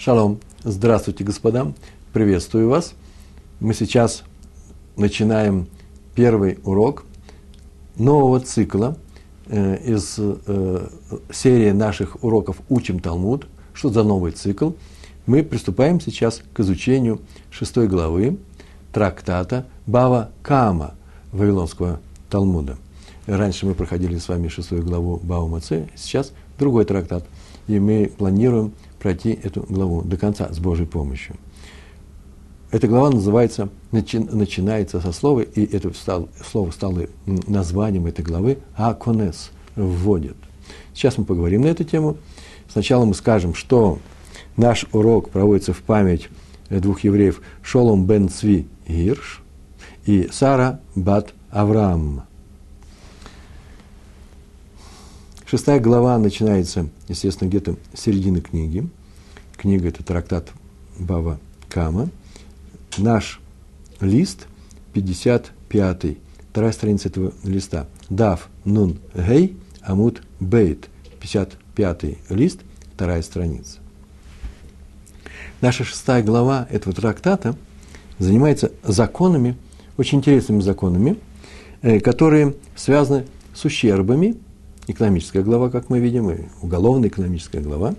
Шалом. Здравствуйте, господа. Приветствую вас. Мы сейчас начинаем первый урок нового цикла э, из э, серии наших уроков «Учим Талмуд». Что за новый цикл? Мы приступаем сейчас к изучению шестой главы трактата Бава Кама Вавилонского Талмуда. Раньше мы проходили с вами шестую главу Бава Маце, сейчас другой трактат. И мы планируем пройти эту главу до конца с Божьей помощью. Эта глава называется, начи, начинается со слова, и это стало, слово стало названием этой главы, Аконес, вводит. Сейчас мы поговорим на эту тему. Сначала мы скажем, что наш урок проводится в память двух евреев Шолом бен Цви Гирш и Сара бат Авраам. Шестая глава начинается, естественно, где-то с середины книги. Книга – это трактат Бава Кама. Наш лист 55 вторая страница этого листа. Дав Нун Гей Амут Бейт. 55 лист, вторая страница. Наша шестая глава этого трактата занимается законами, очень интересными законами, э, которые связаны с ущербами – экономическая глава, как мы видим, и уголовная экономическая глава,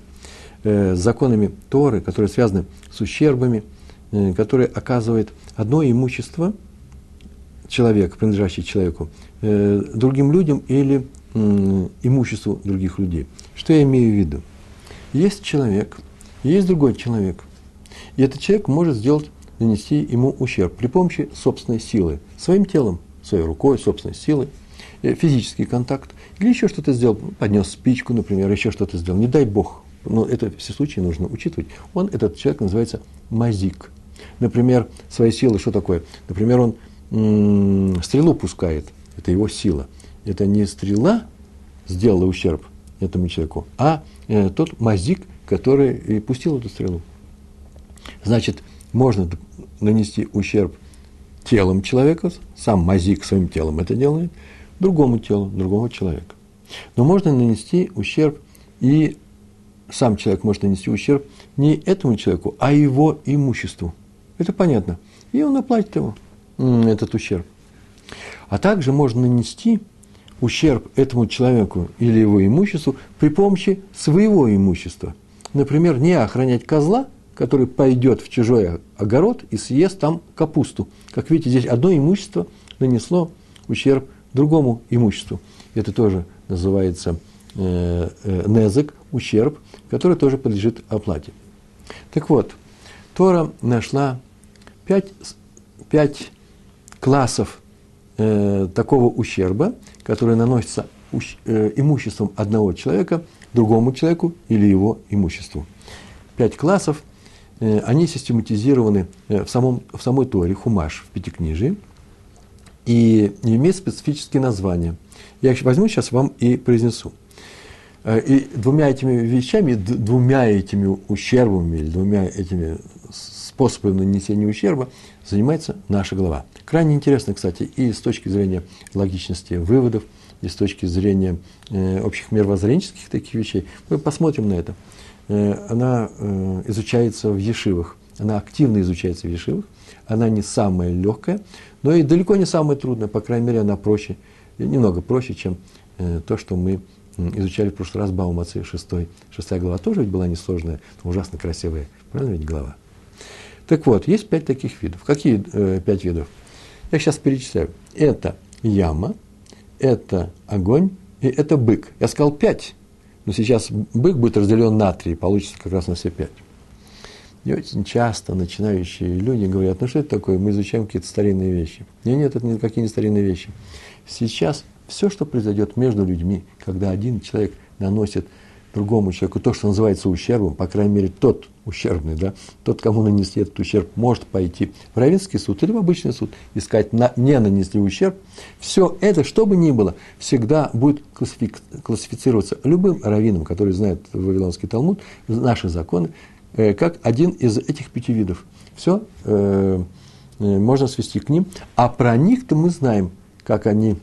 э, с законами Торы, которые связаны с ущербами, э, которые оказывает одно имущество человека, принадлежащее человеку, э, другим людям или имуществу других людей. Что я имею в виду? Есть человек, есть другой человек, и этот человек может сделать, нанести ему ущерб при помощи собственной силы, своим телом, своей рукой, собственной силой, физический контакт, или еще что-то сделал, поднес спичку, например, еще что-то сделал. Не дай бог, но это все случаи нужно учитывать. Он, этот человек называется мазик. Например, свои силы, что такое? Например, он стрелу пускает, это его сила. Это не стрела сделала ущерб этому человеку, а э, тот мазик, который и пустил эту стрелу. Значит, можно нанести ущерб телом человека, сам мазик своим телом это делает – другому телу, другого человека. Но можно нанести ущерб, и сам человек может нанести ущерб не этому человеку, а его имуществу. Это понятно. И он оплатит его, этот ущерб. А также можно нанести ущерб этому человеку или его имуществу при помощи своего имущества. Например, не охранять козла, который пойдет в чужой огород и съест там капусту. Как видите, здесь одно имущество нанесло ущерб другому имуществу. Это тоже называется э, э, незык, ущерб, который тоже подлежит оплате. Так вот, Тора нашла пять, пять классов э, такого ущерба, который наносится ущ, имуществом одного человека другому человеку или его имуществу. Пять классов, они систематизированы в, самом, в самой Торе, Хумаш, в Пятикнижии – и имеет специфические названия. Я возьму сейчас вам и произнесу. Э, и двумя этими вещами, двумя этими ущербами или двумя этими способами нанесения ущерба занимается наша глава. Крайне интересно, кстати, и с точки зрения логичности выводов, и с точки зрения э, общих мировоззренческих таких вещей. Мы посмотрим на это. Э, она изучается в Ешивах, она активно изучается в Ешивах, она не самая легкая, но и далеко не самая трудная, по крайней мере, она проще, немного проще, чем э, то, что мы изучали в прошлый раз Баумацы 6, 6 глава. Тоже ведь была несложная, но ужасно красивая. Правильно ведь глава? Так вот, есть пять таких видов. Какие э, пять видов? Я сейчас перечисляю. Это яма, это огонь и это бык. Я сказал пять, но сейчас бык будет разделен на три, получится как раз на все пять. И очень часто начинающие люди говорят, ну что это такое, мы изучаем какие-то старинные вещи. Нет, нет, это никакие не старинные вещи. Сейчас все, что произойдет между людьми, когда один человек наносит другому человеку то, что называется ущербом, по крайней мере, тот ущербный, да, тот, кому нанесли этот ущерб, может пойти в равенский суд или в обычный суд и сказать, на, не нанесли ущерб. Все это, что бы ни было, всегда будет классифицироваться любым раввином, который знает Вавилонский Талмуд, наши законы, как один из этих пяти видов. Все э, э, можно свести к ним. А про них-то мы знаем, как они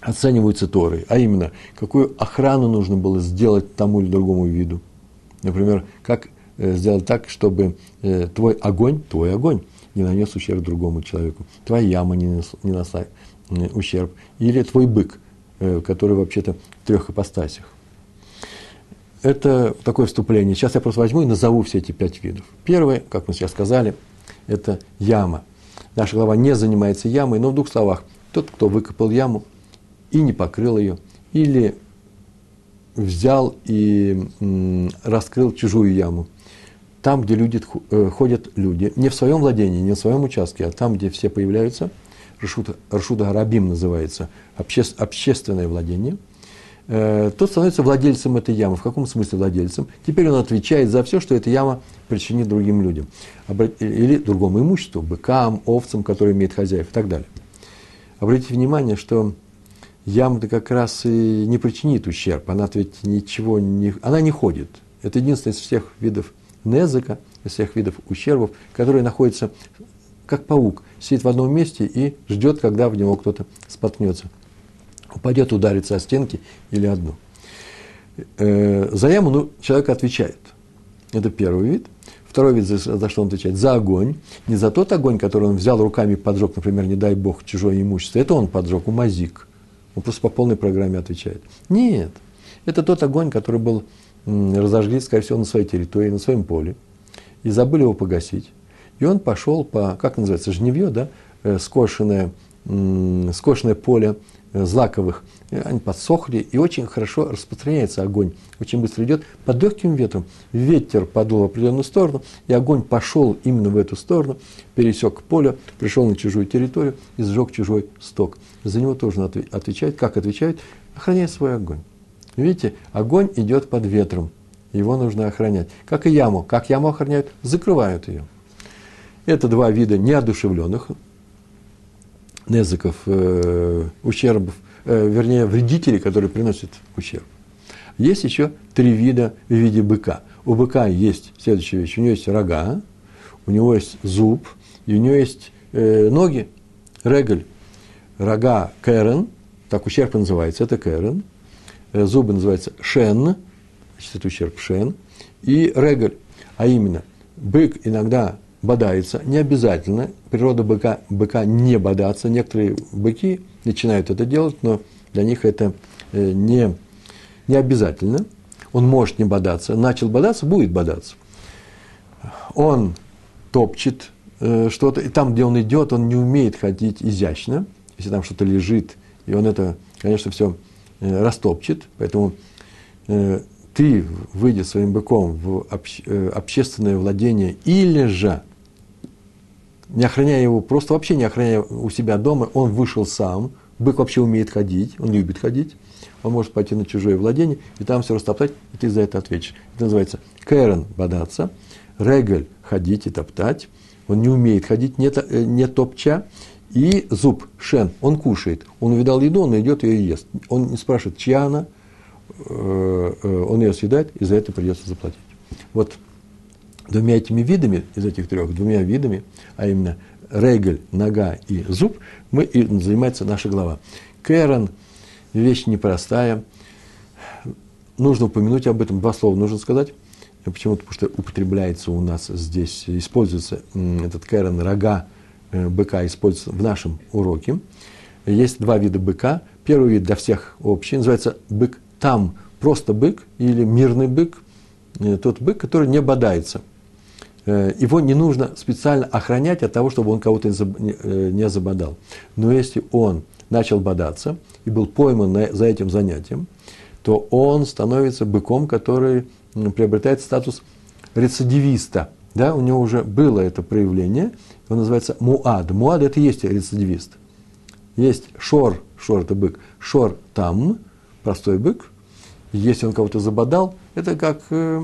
оцениваются Торой, а именно, какую охрану нужно было сделать тому или другому виду. Например, как сделать так, чтобы твой огонь, твой огонь не нанес ущерб другому человеку, твоя яма не нанесла ущерб, или твой бык, который вообще-то в трех ипостасях. Это такое вступление. Сейчас я просто возьму и назову все эти пять видов. Первое, как мы сейчас сказали, это яма. Наша глава не занимается ямой, но в двух словах. Тот, кто выкопал яму и не покрыл ее, или взял и раскрыл чужую яму. Там, где люди, э, ходят люди, не в своем владении, не в своем участке, а там, где все появляются, Рашута, Рашута Гарабим называется, обще, общественное владение, тот становится владельцем этой ямы. В каком смысле владельцем? Теперь он отвечает за все, что эта яма причинит другим людям. Или другому имуществу, быкам, овцам, которые имеют хозяев и так далее. Обратите внимание, что яма-то как раз и не причинит ущерб. Она ведь ничего не... Она не ходит. Это единственный из всех видов незыка, из всех видов ущербов, который находится как паук, сидит в одном месте и ждет, когда в него кто-то споткнется. Упадет, ударится о стенки или одну. Э, за яму ну, человек отвечает. Это первый вид. Второй вид, за, что он отвечает? За огонь. Не за тот огонь, который он взял руками и поджег, например, не дай бог, чужое имущество. Это он поджег, умазик. Он просто по полной программе отвечает. Нет. Это тот огонь, который был разожгли, скорее всего, на своей территории, на своем поле. И забыли его погасить. И он пошел по, как называется, жневье, да, э, скошенное, скошенное поле злаковых. Они подсохли, и очень хорошо распространяется огонь. Очень быстро идет под легким ветром. Ветер подул в определенную сторону, и огонь пошел именно в эту сторону, пересек поле, пришел на чужую территорию и сжег чужой сток за него тоже надо отвечать. Как отвечает? Охраняет свой огонь. Видите, огонь идет под ветром. Его нужно охранять. Как и яму. Как яму охраняют? Закрывают ее. Это два вида неодушевленных незыков, э, ущербов, э, вернее, вредителей, которые приносят ущерб. Есть еще три вида в виде быка. У быка есть следующая вещь. У него есть рога, у него есть зуб, и у него есть э, ноги, реголь рога Кэрен, так ущерб называется, это Кэрен, э, зубы называются Шен, значит, это ущерб Шен, и Регаль, а именно, бык иногда бодается, не обязательно, природа быка, быка не бодаться, некоторые быки начинают это делать, но для них это э, не, не обязательно, он может не бодаться, начал бодаться, будет бодаться. Он топчет э, что-то, и там, где он идет, он не умеет ходить изящно, если там что-то лежит, и он это, конечно, все э, растопчет, поэтому э, ты, выйдя своим быком в обще, э, общественное владение или же, не охраняя его, просто вообще не охраняя у себя дома, он вышел сам, бык вообще умеет ходить, он любит ходить, он может пойти на чужое владение и там все растоптать, и ты за это ответишь. Это называется кэрен – бодаться, регель – ходить и топтать, он не умеет ходить, не, не топча, и зуб, шен, он кушает. Он увидал еду, он идет ее и ест. Он не спрашивает, чья она, э, э, он ее съедает, и за это придется заплатить. Вот двумя этими видами, из этих трех, двумя видами, а именно регель, нога и зуб, мы и занимается наша глава. Кэрон – вещь непростая. Нужно упомянуть об этом, два слова нужно сказать. Почему-то, потому что употребляется у нас здесь, используется этот Кэрон, рога Э, быка используется в нашем уроке. Есть два вида быка. Первый вид для всех общий, называется бык там, просто бык или мирный бык, э, тот бык, который не бодается. Э, его не нужно специально охранять от того, чтобы он кого-то не забодал. Но если он начал бодаться и был пойман за этим занятием, то он становится быком, который приобретает статус рецидивиста. Да, у него уже было это проявление, он называется муад. Муад – это и есть рецидивист. Есть шор, шор – это бык, шор там, простой бык. Если он кого-то забодал, это как, э,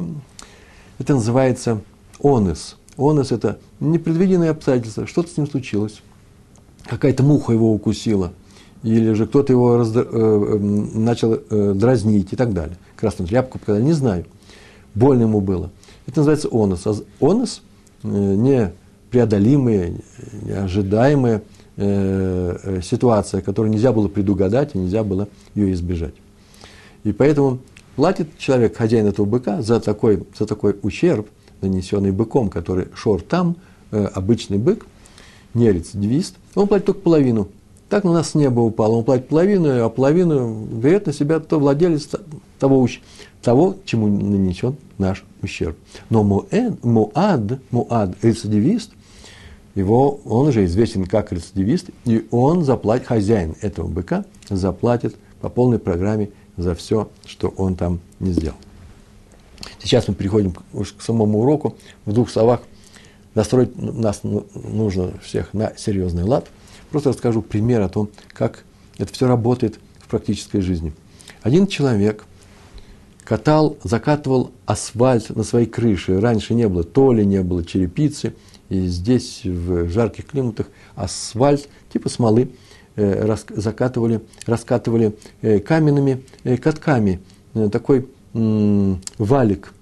это называется онес. Онес – это непредвиденные обстоятельства, что-то с ним случилось. Какая-то муха его укусила, или же кто-то его раздр... э, э, начал э, дразнить и так далее. Красную тряпку показали, не знаю. Больно ему было. Это называется онес. А онес э, неожидаемая э, э, ситуация, которую нельзя было предугадать и нельзя было ее избежать. И поэтому платит человек, хозяин этого быка, за такой, за такой ущерб, нанесенный быком, который шор там, э, обычный бык, не рецидивист, он платит только половину. Так на нас с неба упало, он платит половину, а половину берет на себя то владелец того, того чему нанесен наш ущерб. Но муэд, муад, муад, рецидивист, его, он уже известен как рецидивист, и он заплатит, хозяин этого быка заплатит по полной программе за все, что он там не сделал. Сейчас мы переходим уж к самому уроку. В двух словах настроить нас нужно всех на серьезный лад. Просто расскажу пример о том, как это все работает в практической жизни. Один человек катал, закатывал асфальт на своей крыше. Раньше не было толи, не было черепицы. И здесь, в жарких климатах, асфальт типа смолы э, закатывали, раскатывали э, каменными э, катками. Такой валик.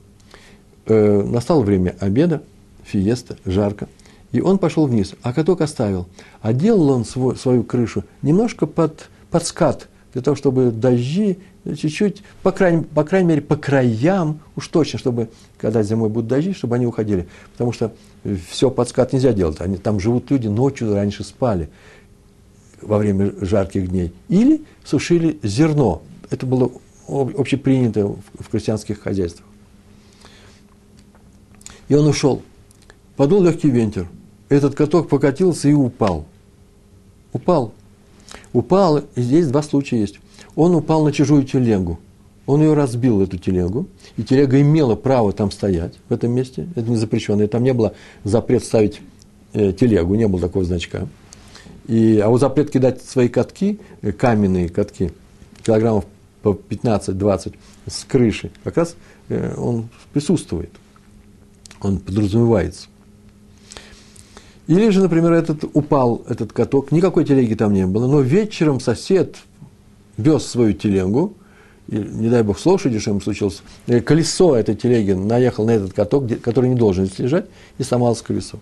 Настало время обеда, фиеста, жарко. И он пошел вниз, а каток оставил. А делал он свой, свою крышу немножко под, под скат, для того, чтобы дожди чуть-чуть, по крайней, по крайней мере, по краям, уж точно, чтобы, когда зимой будут дожди, чтобы они уходили. Потому что все под скат нельзя делать. Они, там живут люди, ночью раньше спали во время жарких дней. Или сушили зерно. Это было общепринято в крестьянских хозяйствах. И он ушел. Подул легкий ветер. Этот каток покатился и упал. Упал. Упал, и здесь два случая есть. Он упал на чужую телегу. Он ее разбил, эту телегу, и телега имела право там стоять, в этом месте. Это не запрещено. И там не было запрет ставить э, телегу, не было такого значка. И, а вот запрет кидать свои катки, э, каменные катки, килограммов по 15-20 с крыши, как раз э, он присутствует, он подразумевается. Или же, например, этот упал, этот каток, никакой телеги там не было, но вечером сосед вез свою телегу, и, не дай бог с лошадью, что ему случилось, колесо этой телеги наехал на этот каток, который не должен здесь лежать, и сломалось колесо.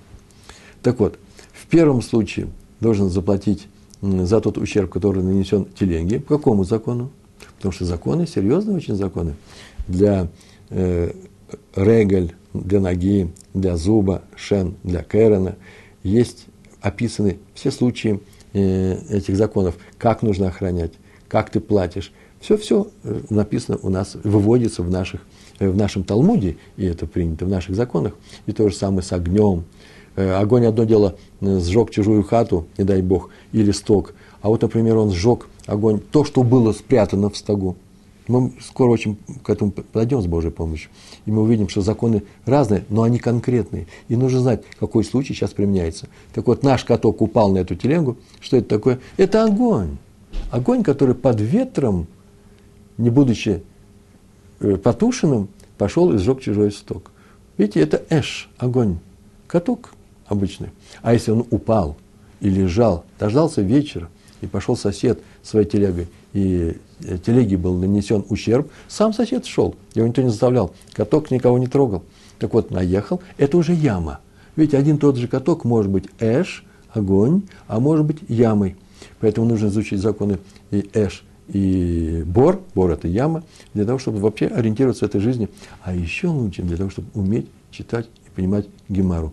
Так вот, в первом случае должен заплатить за тот ущерб, который нанесен телеге. По какому закону? Потому что законы, серьезные очень законы, для э, регаль, для ноги, для зуба, шен, для керена – есть описаны все случаи э, этих законов, как нужно охранять, как ты платишь. Все-все э, написано у нас, выводится в, наших, э, в нашем Талмуде, и это принято в наших законах. И то же самое с огнем. Огонь одно дело сжег чужую хату, не дай бог, или сток. А вот, например, он сжег огонь, то, что было спрятано в стогу. Мы скоро очень к этому подойдем с Божьей помощью. И мы увидим, что законы разные, но они конкретные. И нужно знать, какой случай сейчас применяется. Так вот, наш каток упал на эту телегу. Что это такое? Это огонь. Огонь, который под ветром, не будучи э, потушенным, пошел и сжег чужой сток. Видите, это эш, огонь. Каток обычный. А если он упал и лежал, дождался вечера, и пошел сосед своей телегой, и э, телеге был нанесен ущерб, сам сосед шел, его никто не заставлял, каток никого не трогал. Так вот, наехал, это уже яма. Ведь один тот же каток может быть эш, огонь, а может быть ямой. Поэтому нужно изучить законы и эш, и бор, бор это яма, для того, чтобы вообще ориентироваться в этой жизни. А еще лучше для того, чтобы уметь читать и понимать Гемару.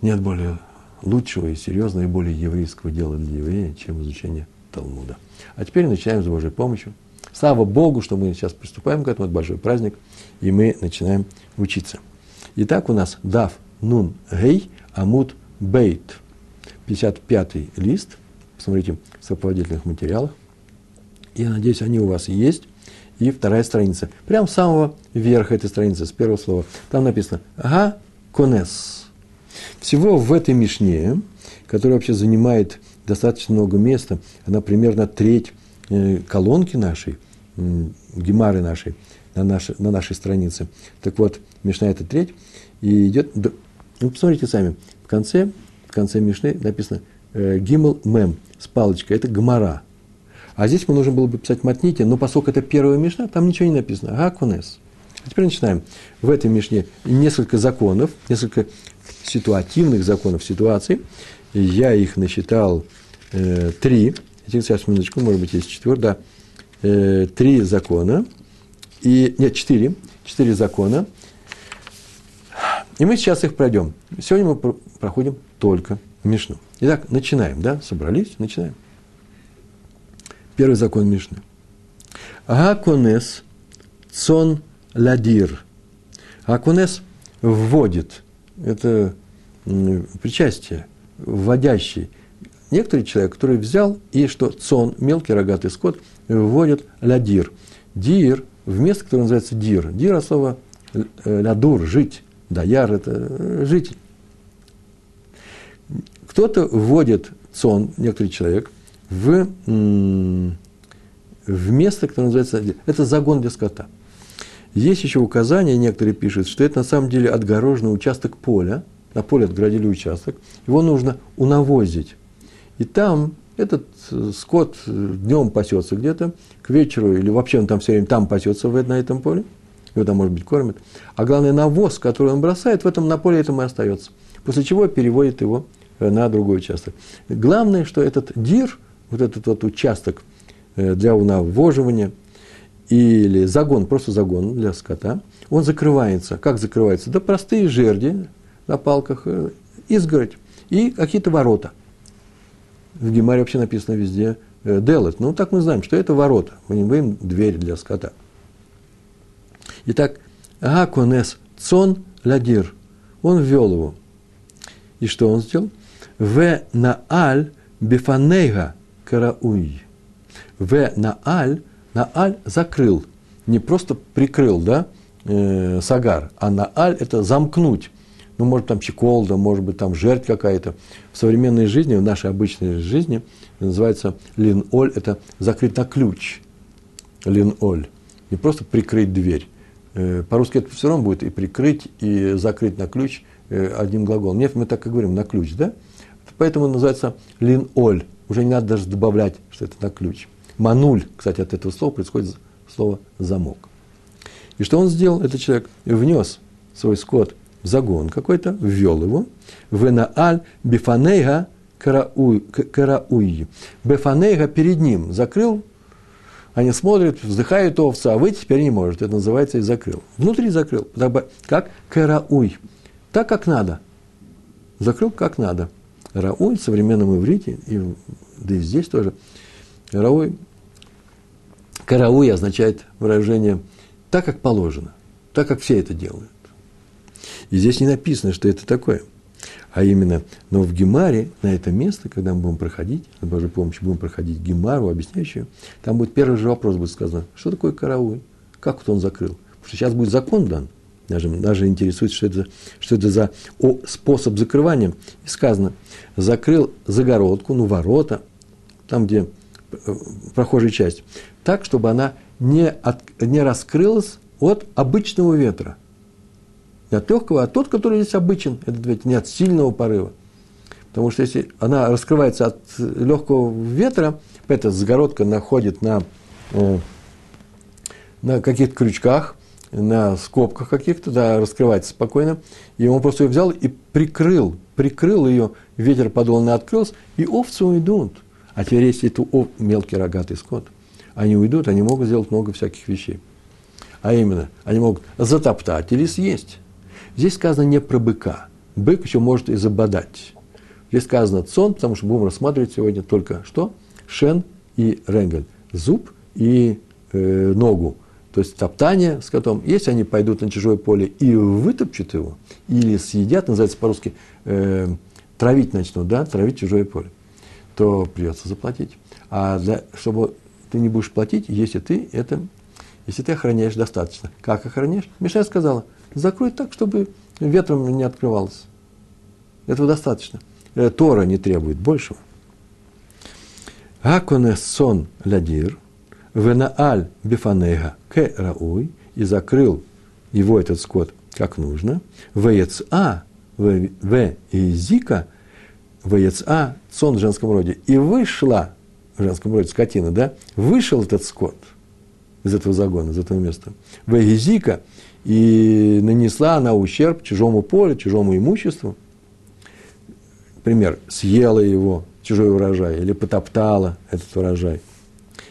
Нет более лучшего и серьезного и более еврейского дела для еврея, чем изучение Талмуда. А теперь начинаем с Божьей помощью. Слава Богу, что мы сейчас приступаем к этому, это большой праздник, и мы начинаем учиться. Итак, у нас Дав Нун Гей Амут Бейт, 55-й лист, посмотрите в сопроводительных материалах. Я надеюсь, они у вас есть. И вторая страница. Прямо с самого верха этой страницы, с первого слова. Там написано «Ага, конес». Всего в этой Мишне, которая вообще занимает достаточно много места, она примерно треть э, колонки нашей, гемары нашей, на нашей, на нашей странице. Так вот, Мишна это треть, и идет, ну, посмотрите сами, в конце, в конце Мишны написано э, Гимл Мем с палочкой, это гмара. А здесь мы нужно было бы писать матните, но поскольку это первая Мишна, там ничего не написано. Ага, кунес. А теперь начинаем. В этой Мишне несколько законов, несколько ситуативных законов ситуации. Я их насчитал э, три. Сейчас, минуточку, может быть, есть четвертый, да. Э, три закона. И, нет, четыре. Четыре закона. И мы сейчас их пройдем. Сегодня мы проходим только Мишну. Итак, начинаем, да? Собрались, начинаем. Первый закон Мишны. Гаконес цон לדיר. הכונס вводит. Это причастие, вводящий. Некоторый человек, который взял и что צאן, мелкий рогатый скот, вводит לדיר. דיר в место, которое называется דיר. דיר от слова э, לדור, жить. Даяр – это э, житель. Кто-то вводит צאן, некоторый человек, в, в место, которое называется, это загон для скота. Есть еще указание, некоторые пишут, что это на самом деле отгороженный участок поля, на поле отгородили участок, его нужно унавозить. И там этот э, скот днем пасется где-то, к вечеру, или вообще он там все время там пасется на этом поле, его там, может быть, кормят. А главное, навоз, который он бросает, в этом на поле этом и остается. После чего переводит его э, на другой участок. Главное, что этот дир, вот этот вот участок э, для унавоживания или загон, просто загон для скота, он закрывается. Как закрывается? Да простые жерди на палках, изгородь и какие-то ворота – в Гемаре вообще написано везде э, делать. Ну, так мы знаем, что это ворота. Мы не говорим дверь для скота. Итак, Гаконес цон ладир. Он ввел его. И что он сделал? В нааль бифанейга карауй. В нааль, нааль закрыл. Не просто прикрыл, да, э, сагар, а нааль – это замкнуть ну, может, там чеколда, может быть, там жертв какая-то. В современной жизни, в нашей обычной жизни называется лин-оль, это закрыть на ключ. Лин-оль. Не просто прикрыть дверь. Э, по-русски это все равно будет и прикрыть, и закрыть на ключ э, одним глаголом. Нет, мы так и говорим, на ключ, да? Поэтому называется лин-оль. Уже не надо даже добавлять, что это на ключ. Мануль, кстати, от этого слова происходит слово замок. И что он сделал, этот человек? Внес свой скот загон какой-то, ввел его. Венааль бифанейга карауи. Бефанейга перед ним закрыл, они смотрят, вздыхают овца, а выйти теперь не может. Это называется и закрыл. Внутри закрыл. Как карауй. Так, как надо. Закрыл как надо. Рауй в современном иврите, и, да и здесь тоже, рауй, карауй означает выражение так, как положено, так, как все это делают. И здесь не написано, что это такое. А именно, но в Гемаре, на это место, когда мы будем проходить, с Божьей помощью будем проходить Гемару, объясняющую, там будет первый же вопрос будет сказано, что такое карауль, как вот он закрыл. Потому что сейчас будет закон дан, даже, даже интересует, что это, что это за о, способ закрывания. И сказано, закрыл загородку, ну, ворота, там, где э, прохожая часть, так, чтобы она не, от, не раскрылась от обычного ветра. Не от легкого, а тот, который здесь обычен, этот ветер, не от сильного порыва. Потому что если она раскрывается от легкого ветра, эта загородка находит на, э, на каких-то крючках, на скобках каких-то, да, раскрывается спокойно. И он просто ее взял и прикрыл, прикрыл ее, ветер подул, она открылся, и овцы уйдут. А теперь, если это ов, мелкий рогатый скот, они уйдут, они могут сделать много всяких вещей. А именно, они могут затоптать или съесть. Здесь сказано не про быка. Бык еще может и забодать. Здесь сказано цон, потому что будем рассматривать сегодня только что? Шен и ренгель. Зуб и э, ногу. То есть топтание с котом. Если они пойдут на чужое поле и вытопчут его, или съедят, называется по-русски, э, травить начнут, да, травить чужое поле, то придется заплатить. А для, чтобы ты не будешь платить, если ты это, если ты охраняешь достаточно. Как охраняешь? Миша сказала – Закрой так, чтобы ветром не открывалось. Этого достаточно. Э, Тора не требует большего. Аконе сон ладир, венааль бифанега к рауй, и закрыл его этот скот как нужно, вееца, в изика, вееца, сон в женском роде, и вышла, в женском роде скотина, да, вышел этот скот из этого загона, из этого места, веизика, и нанесла она ущерб чужому полю, чужому имуществу. Пример, съела его, чужой урожай, или потоптала этот урожай.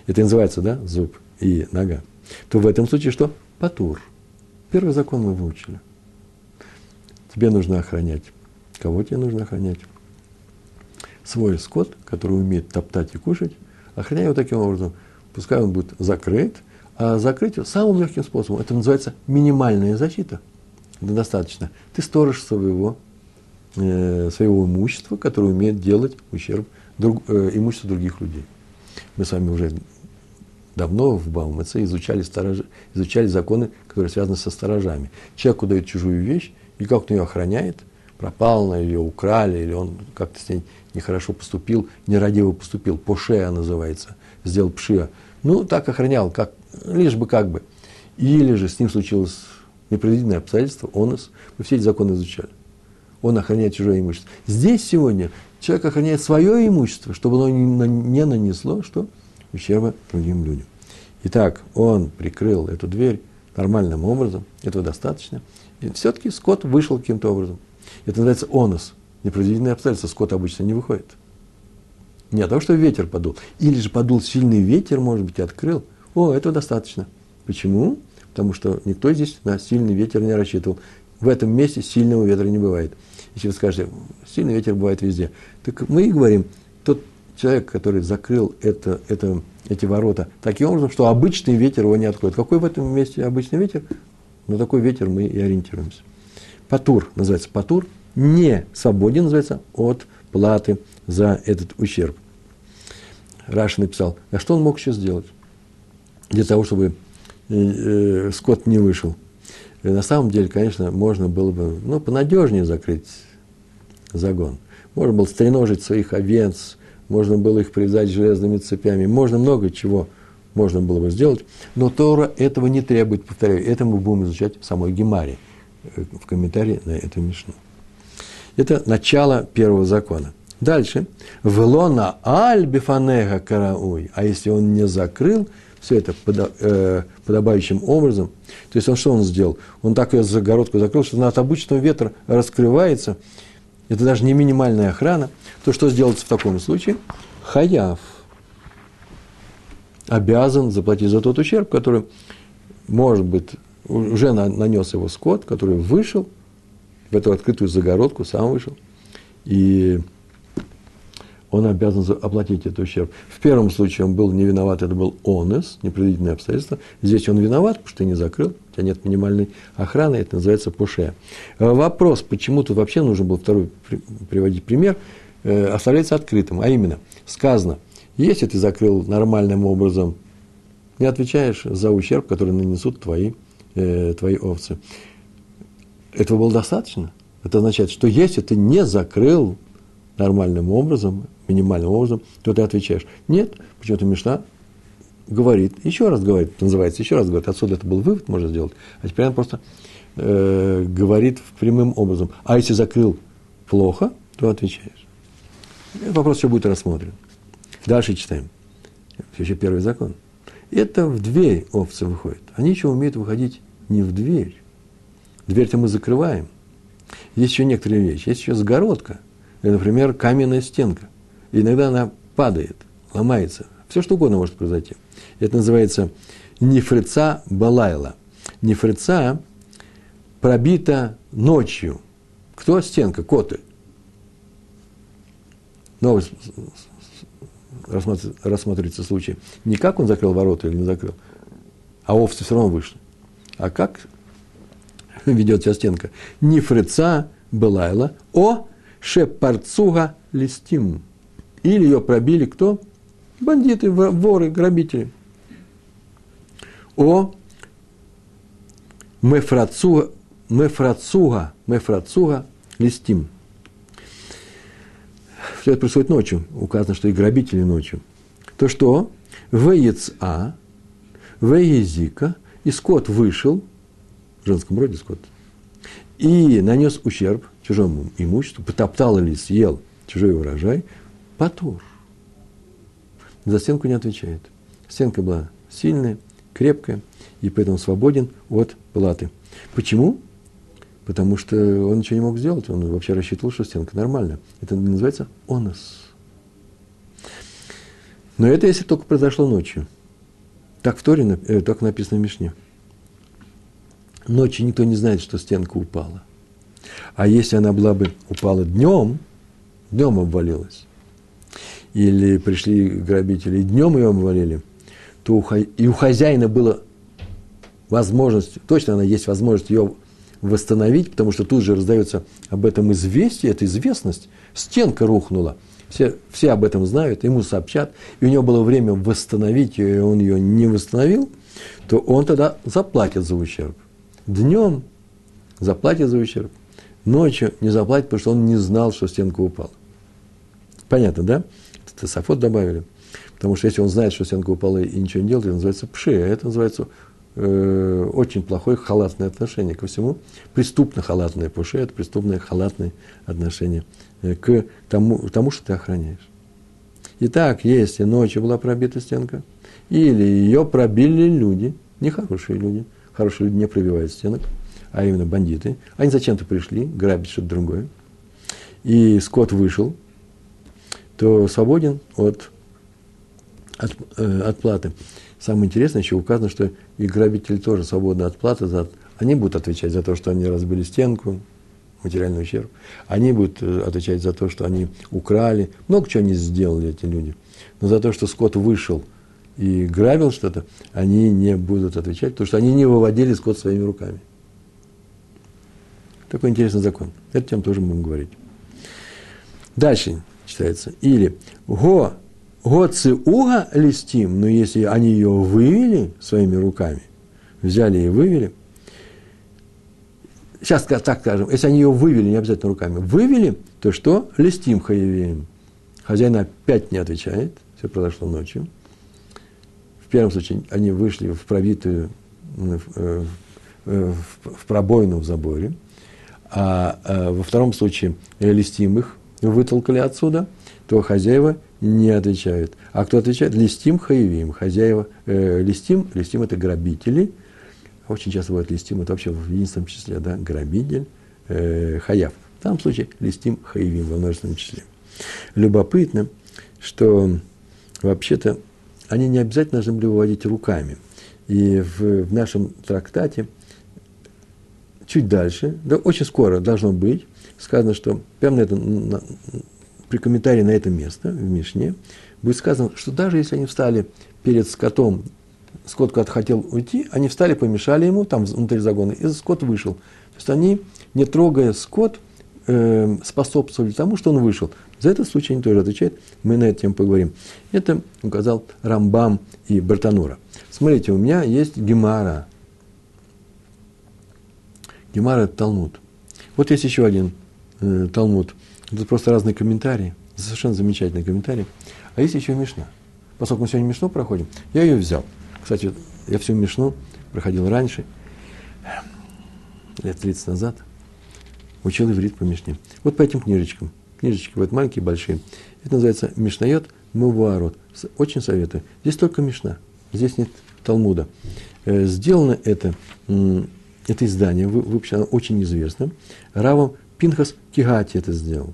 Это называется, да, зуб и нога. То в этом случае что? Патур. Первый закон мы выучили. тебе нужно охранять. Кого тебе нужно охранять? Свой скот, который умеет топтать и кушать, охраняй его таким образом. Пускай он будет закрыт, а закрыть его самым легким способом. Это называется минимальная защита. Это достаточно. Ты сторож своего, э, своего имущества, которое умеет делать ущерб друг, э, имуществу других людей. Мы с вами уже давно в Баумаце изучали, сторож, изучали законы, которые связаны со сторожами. Человеку дают чужую вещь, и как он ее охраняет, пропал на ее, украли, или он как-то с ней нехорошо поступил, нерадиво поступил, пошея называется, сделал пшия. Ну, так охранял, как, лишь бы как бы. Или же с ним случилось непредвиденное обстоятельство, он нас, мы все эти законы изучали. Он охраняет чужое имущество. Здесь сегодня человек охраняет свое имущество, чтобы оно не нанесло что? ущерба другим людям. Итак, он прикрыл эту дверь нормальным образом, этого достаточно. И все-таки скот вышел каким-то образом. Это называется онос. Непредвиденные обстоятельства скот обычно не выходит. Не от того, что ветер подул. Или же подул сильный ветер, может быть, и открыл. О, этого достаточно. Почему? Потому что никто здесь на сильный ветер не рассчитывал. В этом месте сильного ветра не бывает. Если вы скажете, сильный ветер бывает везде. Так мы и говорим, тот человек, который закрыл это, это, эти ворота таким образом, что обычный ветер его не откроет. Какой в этом месте обычный ветер? На такой ветер мы и ориентируемся. Патур называется патур, не свободен называется от платы за этот ущерб. Раша написал, а что он мог еще сделать? Для того, чтобы э, э, скот не вышел. И на самом деле, конечно, можно было бы ну, понадежнее закрыть загон. Можно было стреножить своих овец, можно было их привязать железными цепями, можно много чего можно было бы сделать, но Тора этого не требует, повторяю, это мы будем изучать в самой Гемаре, э, в комментарии на эту Мишну. Это начало первого закона. Дальше. Велона аль бифанега карауй. А если он не закрыл все это э, подобающим образом, то есть он что он сделал? Он так ее загородку закрыл, что она от обычного ветра раскрывается. Это даже не минимальная охрана. То что сделается в таком случае? Хаяв обязан заплатить за тот ущерб, который, может быть, уже нанес его скот, который вышел в эту открытую загородку, сам вышел, и он обязан оплатить этот ущерб. В первом случае он был не виноват, это был онес, непредвиденное обстоятельство. Здесь он виноват, потому что ты не закрыл, у тебя нет минимальной охраны, это называется пуше. Э, вопрос, почему тут вообще нужно было второй приводить пример, э, оставляется открытым. А именно, сказано, если ты закрыл нормальным образом, не отвечаешь за ущерб, который нанесут твои, э, твои овцы. Этого было достаточно. Это означает, что если ты не закрыл нормальным образом, минимальным образом, то ты отвечаешь. Нет, почему-то Мишна говорит, еще раз говорит, называется, еще раз говорит, отсюда это был вывод, можно сделать, а теперь она просто э, говорит прямым образом. А если закрыл плохо, то отвечаешь. Этот вопрос еще будет рассмотрен. Дальше читаем. Еще первый закон. Это в дверь овцы выходит. Они еще умеют выходить не в дверь. Дверь-то мы закрываем. Есть еще некоторые вещи. Есть еще загородка – например, каменная стенка. И иногда она падает, ломается. Все что угодно может произойти. Это называется нефрица балайла. Нефрица пробита ночью. Кто стенка? Коты. Но рассматривается случай. Не как он закрыл ворота или не закрыл, а овцы все равно вышли. А как ведет себя стенка? Нефрица балайла о Шепарцуга листим. Или ее пробили кто? Бандиты, воры, грабители. О мефрацуга, мефрацуга, мефрацуга листим. Все это происходит ночью. Указано, что и грабители ночью. То что? Вееца, веезика, и скот вышел, в женском роде скот, и нанес ущерб чужому имуществу, потоптал или съел чужой урожай, потур. За стенку не отвечает. Стенка была сильная, крепкая, и поэтому свободен от платы. Почему? Потому что он ничего не мог сделать, он вообще рассчитывал, что стенка нормальная. Это называется онос. Но это если только произошло ночью. Так в Торе, э, так написано в Мишне. Ночью никто не знает, что стенка упала. А если она была бы упала днем, днем обвалилась, или пришли грабители и днем ее обвалили, то у, и у хозяина была возможность, точно она есть возможность ее восстановить, потому что тут же раздается об этом известие, это известность, стенка рухнула, все, все об этом знают, ему сообщат, и у него было время восстановить ее, и он ее не восстановил, то он тогда заплатит за ущерб. Днем заплатит за ущерб, ночью не заплатит, потому что он не знал, что стенка упала. Понятно, да? Это Сафот добавили. Потому что если он знает, что стенка упала и ничего не делает, это называется пши, а это называется э, очень плохое халатное отношение ко всему. Преступно халатное пуши – это преступное халатное отношение э, к тому, к тому, что ты охраняешь. Итак, если ночью была пробита стенка, или ее пробили люди, нехорошие люди, хорошие люди не пробивают стенок, а именно бандиты, они зачем-то пришли грабить что-то другое, и скот вышел, то свободен от, от, э, от платы. Самое интересное, еще указано, что и грабители тоже свободны от платы. За, они будут отвечать за то, что они разбили стенку, материальный ущерб. Они будут э, отвечать за то, что они украли. Много чего они сделали, эти люди. Но за то, что скот вышел и грабил что-то, они не будут отвечать, потому что они не выводили скот своими руками. Такой интересный закон. Это тем тоже будем говорить. Дальше читается. Или го Гоцеуга листим, но если они ее вывели своими руками, взяли и вывели, сейчас так скажем, если они ее вывели, не обязательно руками, вывели, то что? Листим хаевеем. Хозяин опять не отвечает, все произошло ночью. Первом случае они вышли в пробитую, в, в пробоину в заборе, а, а во втором случае листим их вытолкали отсюда, то хозяева не отвечают. А кто отвечает? Листим хаевим. Хозяева, э, листим, листим это грабители. Очень часто бывает листим, это вообще в единственном числе, да, грабитель, э, хаяв. В данном случае листим хаевим во множественном числе. Любопытно, что вообще-то они не обязательно должны были выводить руками. И в, в нашем трактате чуть дальше, да очень скоро должно быть, сказано, что прямо на это, при комментарии на это место в Мишне будет сказано, что даже если они встали перед скотом, скот куда-то хотел уйти, они встали, помешали ему там внутри загона, и скот вышел. То есть они, не трогая скот, э, способствовали тому, что он вышел. За этот случай они тоже отвечают, мы на эту тему поговорим. Это указал Рамбам и Бартанура. Смотрите, у меня есть Гемара. Гемара – это Талмуд. Вот есть еще один э, Талмуд – это просто разные комментарии, совершенно замечательные комментарии. А есть еще Мишна. Поскольку мы сегодня Мишну проходим, я ее взял. Кстати, я всю Мишну проходил раньше, лет 30 назад, учил иврит по Мишне. Вот по этим книжечкам. Книжечки вот маленькие, большие. Это называется Мишнает Муварот. Очень советую. Здесь только Мишна. Здесь нет Талмуда. Э, сделано это, это издание, выпущено очень известно, Равом Пинхас Кигати это сделал.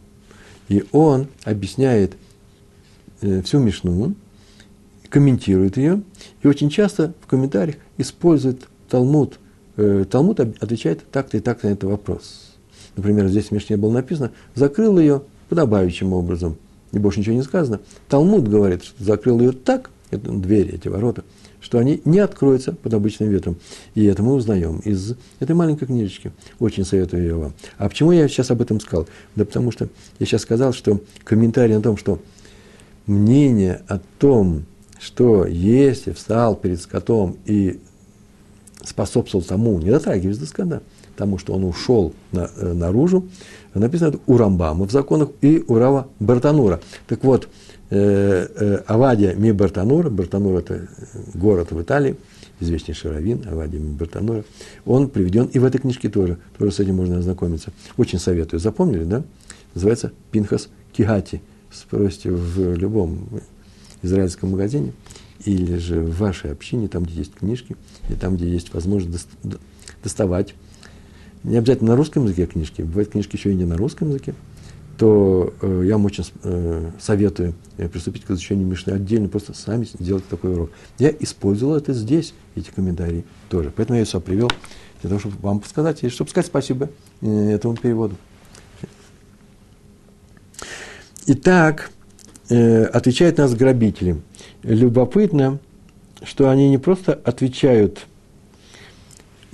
И он объясняет э, всю Мишну, комментирует ее, и очень часто в комментариях использует Талмуд. Э, Талмуд отвечает так-то и так-то на этот вопрос. Например, здесь в Мишне было написано, закрыл ее подобающим образом, и больше ничего не сказано. Талмуд говорит, что закрыл ее так, это двери, эти ворота, что они не откроются под обычным ветром. И это мы узнаем из этой маленькой книжечки. Очень советую ее вам. А почему я сейчас об этом сказал? Да потому что я сейчас сказал, что комментарий о том, что мнение о том, что если встал перед скотом и способствовал тому, не дотрагиваясь до скота, тому, что он ушел на, э, наружу, написано у Рамбама в законах и у Рава Бартанура. Так вот, Э, э, Авадия ми Бартанура, Бартанур это город в Италии, известнейший раввин, Авадия ми Бартанура, он приведен и в этой книжке тоже, тоже с этим можно ознакомиться. Очень советую, запомнили, да? Называется Пинхас Кигати. Спросите в любом израильском магазине или же в вашей общине, там, где есть книжки, и там, где есть возможность доставать. Не обязательно на русском языке книжки, бывают книжки еще и не на русском языке, то э, я вам очень э, советую э, приступить к изучению Мишны отдельно, просто сами сделать такой урок. Я использовал это здесь, эти комментарии тоже. Поэтому я сюда привел для того, чтобы вам сказать, и чтобы сказать спасибо э, этому переводу. Итак, э, отвечают нас грабители. Любопытно, что они не просто отвечают.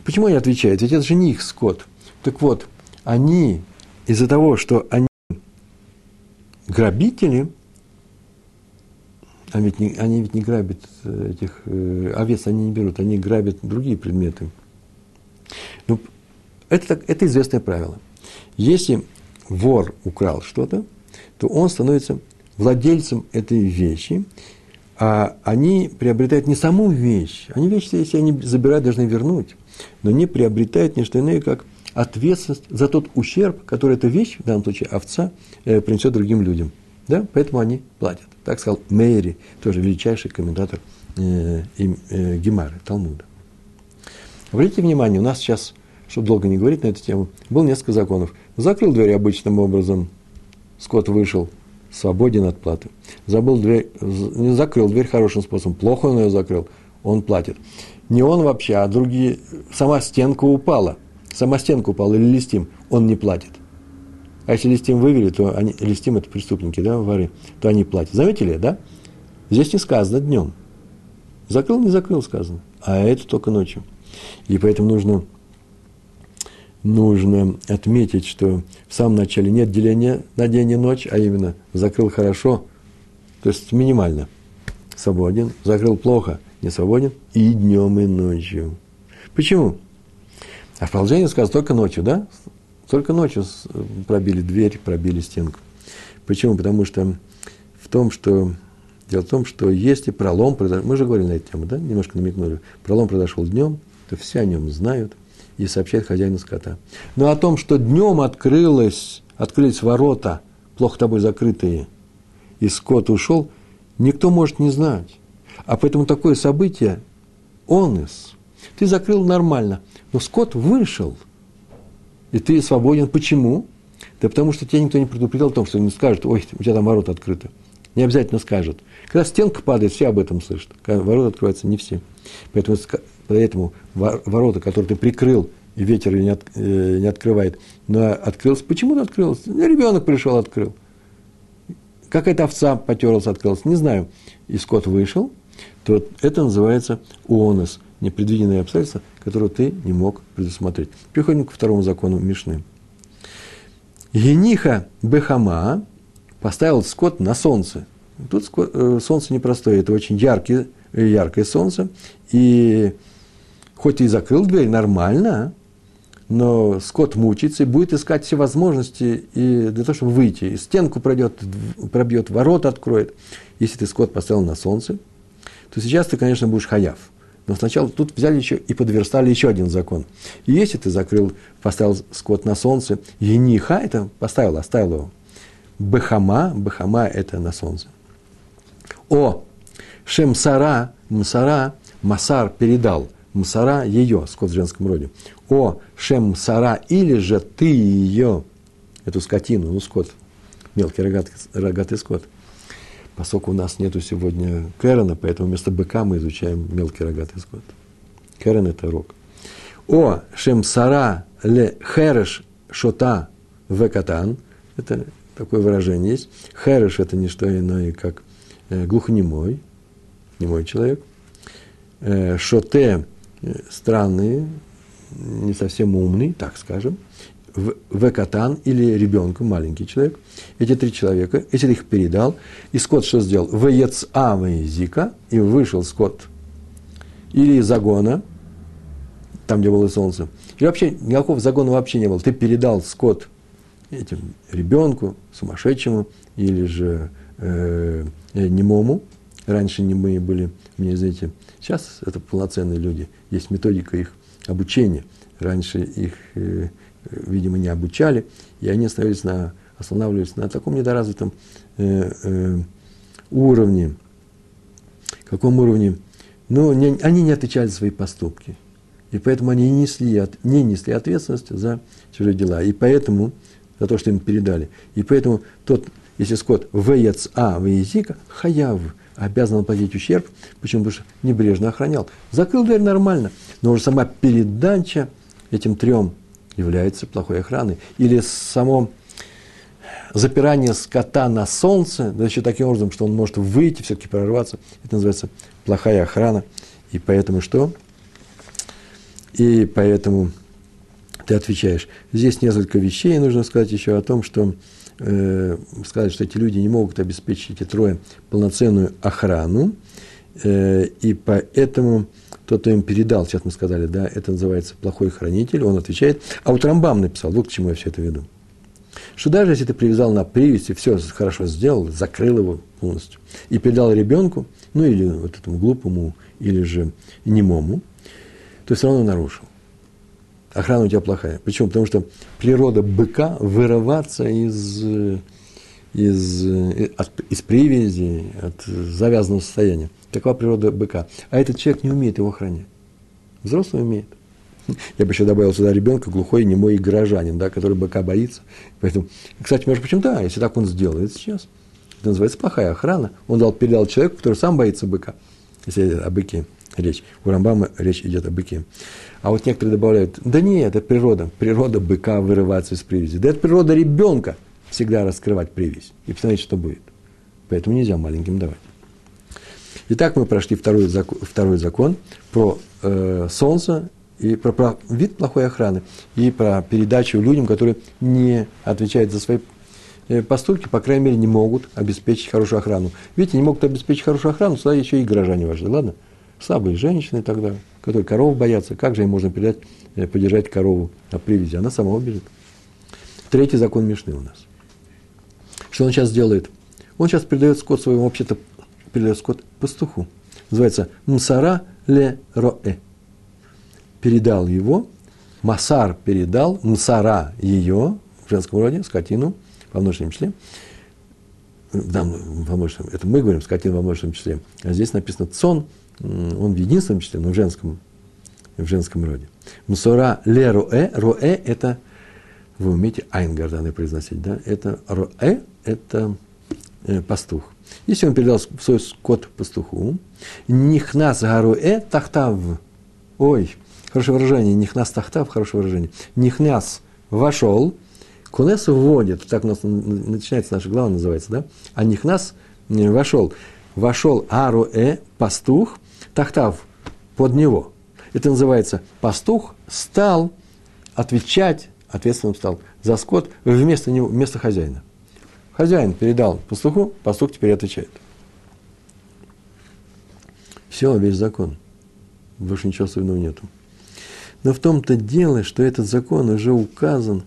Почему они отвечают? Ведь это же не их скот. Так вот, они из-за того, что они грабители, они ведь не, они ведь не грабят э, этих э, овец, они не берут, они грабят другие предметы. Ну, это, это известное правило. Если вор украл что-то, то он становится владельцем этой вещи, а они приобретают не саму вещь, они вещь, если они забирают, должны вернуть, но не приобретают ни что иное, как ответственность за тот ущерб, который эта вещь, в данном случае овца, э, принесет другим людям. Да? Поэтому они платят. Так сказал Мейри, тоже величайший комментатор э, э, Гемары, Талмуда. Обратите внимание, у нас сейчас, чтобы долго не говорить на эту тему, было несколько законов. Закрыл дверь обычным образом, скот вышел, свободен от платы. Забыл дверь, не закрыл дверь хорошим способом, плохо он ее закрыл, он платит. Не он вообще, а другие, сама стенка упала, сама стенка упала или листим, он не платит. А если листим вывели, то они, листим это преступники, да, воры, то они платят. Заметили, да? Здесь не сказано днем. Закрыл, не закрыл, сказано. А это только ночью. И поэтому нужно нужно отметить, что в самом начале нет деления на день и ночь, а именно закрыл хорошо, то есть минимально свободен, закрыл плохо, не свободен, и днем, и ночью. Почему? А в продолжении сказано только ночью, да? Только ночью пробили дверь, пробили стенку. Почему? Потому что в том, что дело в том, что если пролом произошел, мы же говорили на эту тему, да, немножко намекнули, пролом произошел днем, то все о нем знают – и сообщает хозяину скота. Но о том, что днем открылось, открылись ворота, плохо тобой закрытые, и скот ушел, никто может не знать. А поэтому такое событие – онес. Ты закрыл нормально, но скот вышел, и ты свободен. Почему? Да потому что тебя никто не предупредил о том, что не скажет, ой, у тебя там ворота открыты. Не обязательно скажет. Когда стенка падает, все об этом слышат. Когда ворота открываются, не все. Поэтому Поэтому ворота, которые ты прикрыл, и ветер не, от, э, не открывает, но открылся. Почему открылся? Ну, ребенок пришел, открыл. Какая-то овца потерлась, открылась, не знаю. И скот вышел, то это называется уонос, непредвиденные обстоятельства, которые ты не мог предусмотреть. Переходим к второму закону Мишны. Гениха Бехама поставил скот на солнце. Тут э, солнце непростое, это очень яркий, яркое солнце, и хоть и закрыл дверь, нормально, но скот мучится и будет искать все возможности и для того, чтобы выйти. И стенку пройдет, пробьет, ворот откроет. Если ты скот поставил на солнце, то сейчас ты, конечно, будешь хаяв. Но сначала тут взяли еще и подверстали еще один закон. И если ты закрыл, поставил скот на солнце, ениха это поставил, оставил его. Бехама, бехама это на солнце. О, шемсара, мсара, масар передал – Мсара ее, скот в женском роде. О, шем мсара, или же ты ее, эту скотину, ну, скот, мелкий рогатый, рогатый скот. Поскольку у нас нету сегодня Кэрона, поэтому вместо быка мы изучаем мелкий рогатый скот. Кэрон – это рог. О, шем сара ле хереш шота векатан. Это такое выражение есть. Хереш – это не что иное, как э, глухонемой, немой человек. Э, шоте странный, не совсем умный, так скажем, в катан или ребенку, маленький человек. Эти три человека, ты их передал, и скот что сделал? В яца зика, и вышел скот или из загона, там, где было солнце. И вообще никакого загона вообще не было. Ты передал скот этим ребенку, сумасшедшему, или же э, немому. Раньше немые были, мне знаете, Сейчас это полноценные люди, есть методика их обучения. Раньше их, э, видимо, не обучали, и они остановились на, останавливались на таком недоразвитом э, э, уровне. Каком уровне? Но не, они не отвечали за свои поступки. И поэтому они не несли, не несли ответственность за чужие дела. И поэтому, за то, что им передали. И поэтому тот, если скот веец а веязика, хаяв – обязан оплатить ущерб. Почему? Потому что небрежно охранял. Закрыл дверь нормально, но уже сама передача этим трем является плохой охраной. Или само запирание скота на солнце, еще таким образом, что он может выйти, все-таки прорваться, это называется плохая охрана. И поэтому что? И поэтому ты отвечаешь. Здесь несколько вещей. Нужно сказать еще о том, что э, сказать, что эти люди не могут обеспечить эти трое полноценную охрану. Э, и поэтому тот, кто им передал, сейчас мы сказали, да, это называется плохой хранитель, он отвечает. А вот Рамбам написал, вот к чему я все это веду. Что даже если ты привязал на привязь и все хорошо сделал, закрыл его полностью, и передал ребенку, ну или вот этому глупому, или же немому, то все равно нарушил. Охрана у тебя плохая. Почему? Потому что природа быка вырываться из, из, от, из привязи, от завязанного состояния. Такова природа быка. А этот человек не умеет его охранять. Взрослый умеет. Я бы еще добавил сюда ребенка, глухой, немой горожанин, да, который быка боится. Поэтому, кстати, между прочим, да, если так он сделает сейчас, это называется плохая охрана. Он дал, передал человеку, который сам боится быка, если о быке речь. У Рамбама речь идет о быке. А вот некоторые добавляют, да нет, это природа. Природа быка вырываться из привязи. Да это природа ребенка всегда раскрывать привязь. И посмотрите, что будет. Поэтому нельзя маленьким давать. Итак, мы прошли второй закон, второй закон про э, солнце и про, про вид плохой охраны, и про передачу людям, которые не отвечают за свои э, поступки, по крайней мере, не могут обеспечить хорошую охрану. Видите, не могут обеспечить хорошую охрану, сюда еще и горожане важны, ладно? Слабые женщины далее, которые коров боятся. Как же им можно передать, э, подержать корову на привязи? Она сама убежит. Третий закон Мишны у нас. Что он сейчас делает? Он сейчас передает скот своему, вообще-то, передает скот пастуху. Называется «Мсара ле роэ» передал его, Масар передал, Мсара ее, в женском роде, скотину, во множественном числе, да, во множественном, это мы говорим скотину во множественном числе, а здесь написано цон, он в единственном числе, но в женском, в женском роде. Мсора ле роэ, роэ это, вы умеете айнгарданы произносить, да, это роэ, это э, пастух. Если он передал свой скот пастуху, нихнас гаруэ тахтав, ой, Хорошее выражение, нихнас тахтав, хорошее выражение. Нихнас вошел, кунес вводит, так у нас начинается наша глава, называется, да? А нихнас вошел. Вошел аруэ, пастух, тахтав, под него. Это называется пастух стал отвечать, ответственным стал за скот вместо него, вместо хозяина. Хозяин передал пастуху, пастух теперь отвечает. Все, весь закон. Больше ничего особенного нету. Но в том-то дело, что этот закон уже указан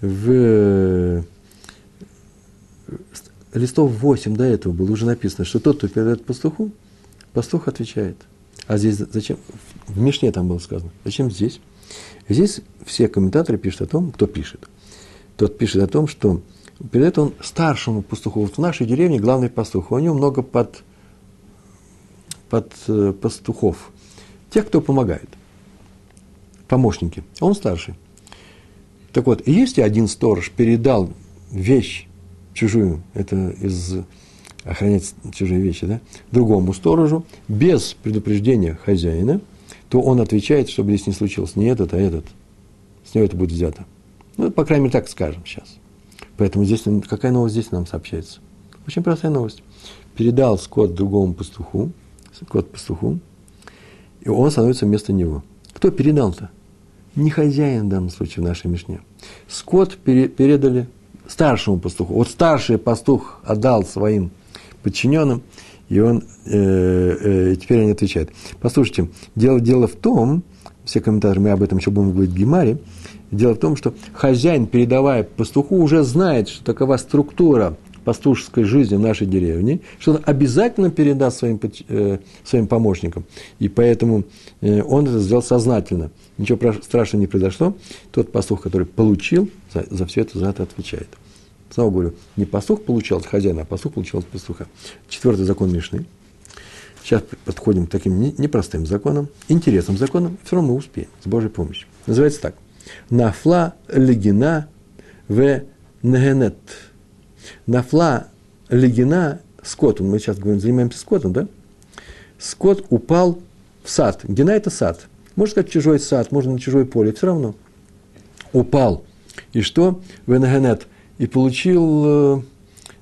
в э, листов 8 до этого было уже написано, что тот, кто передает пастуху, пастух отвечает. А здесь зачем? В Мишне там было сказано. Зачем здесь? Здесь все комментаторы пишут о том, кто пишет. Тот пишет о том, что передает он старшему пастуху. Вот в нашей деревне главный пастух. У него много под, под э, пастухов. Тех, кто помогает помощники, он старший. Так вот, если один сторож передал вещь чужую, это из охранять чужие вещи, да, другому сторожу, без предупреждения хозяина, то он отвечает, чтобы здесь не случилось не этот, а этот. С него это будет взято. Ну, по крайней мере, так скажем сейчас. Поэтому здесь, какая новость здесь нам сообщается? Очень простая новость. Передал скот другому пастуху, скот пастуху, и он становится вместо него. Кто передал-то? не хозяин в данном случае в нашей Мишне. Скот передали старшему пастуху. Вот старший пастух отдал своим подчиненным, и он, э, э, теперь они отвечают. Послушайте, дело, дело в том, все комментаторы, мы об этом еще будем говорить в Гемаре, дело в том, что хозяин, передавая пастуху, уже знает, что такова структура пастушеской жизни в нашей деревне, что он обязательно передаст своим, э, своим помощникам. И поэтому э, он это сделал сознательно. Ничего страшного не произошло. Тот пастух, который получил, за, за все это за это отвечает. Снова говорю, не пастух получал от хозяина, а пастух получал от пастуха. Четвертый закон Мишны. Сейчас подходим к таким непростым законам, интересным законам, все равно мы успеем, с Божьей помощью. Называется так. Нафла легина в негенет Нафла легина скот, мы сейчас говорим, занимаемся скотом, да? Скот упал в сад. Гена – это сад. можно сказать, чужой сад, можно на чужое поле, все равно. Упал. И что? Венегенет. И получил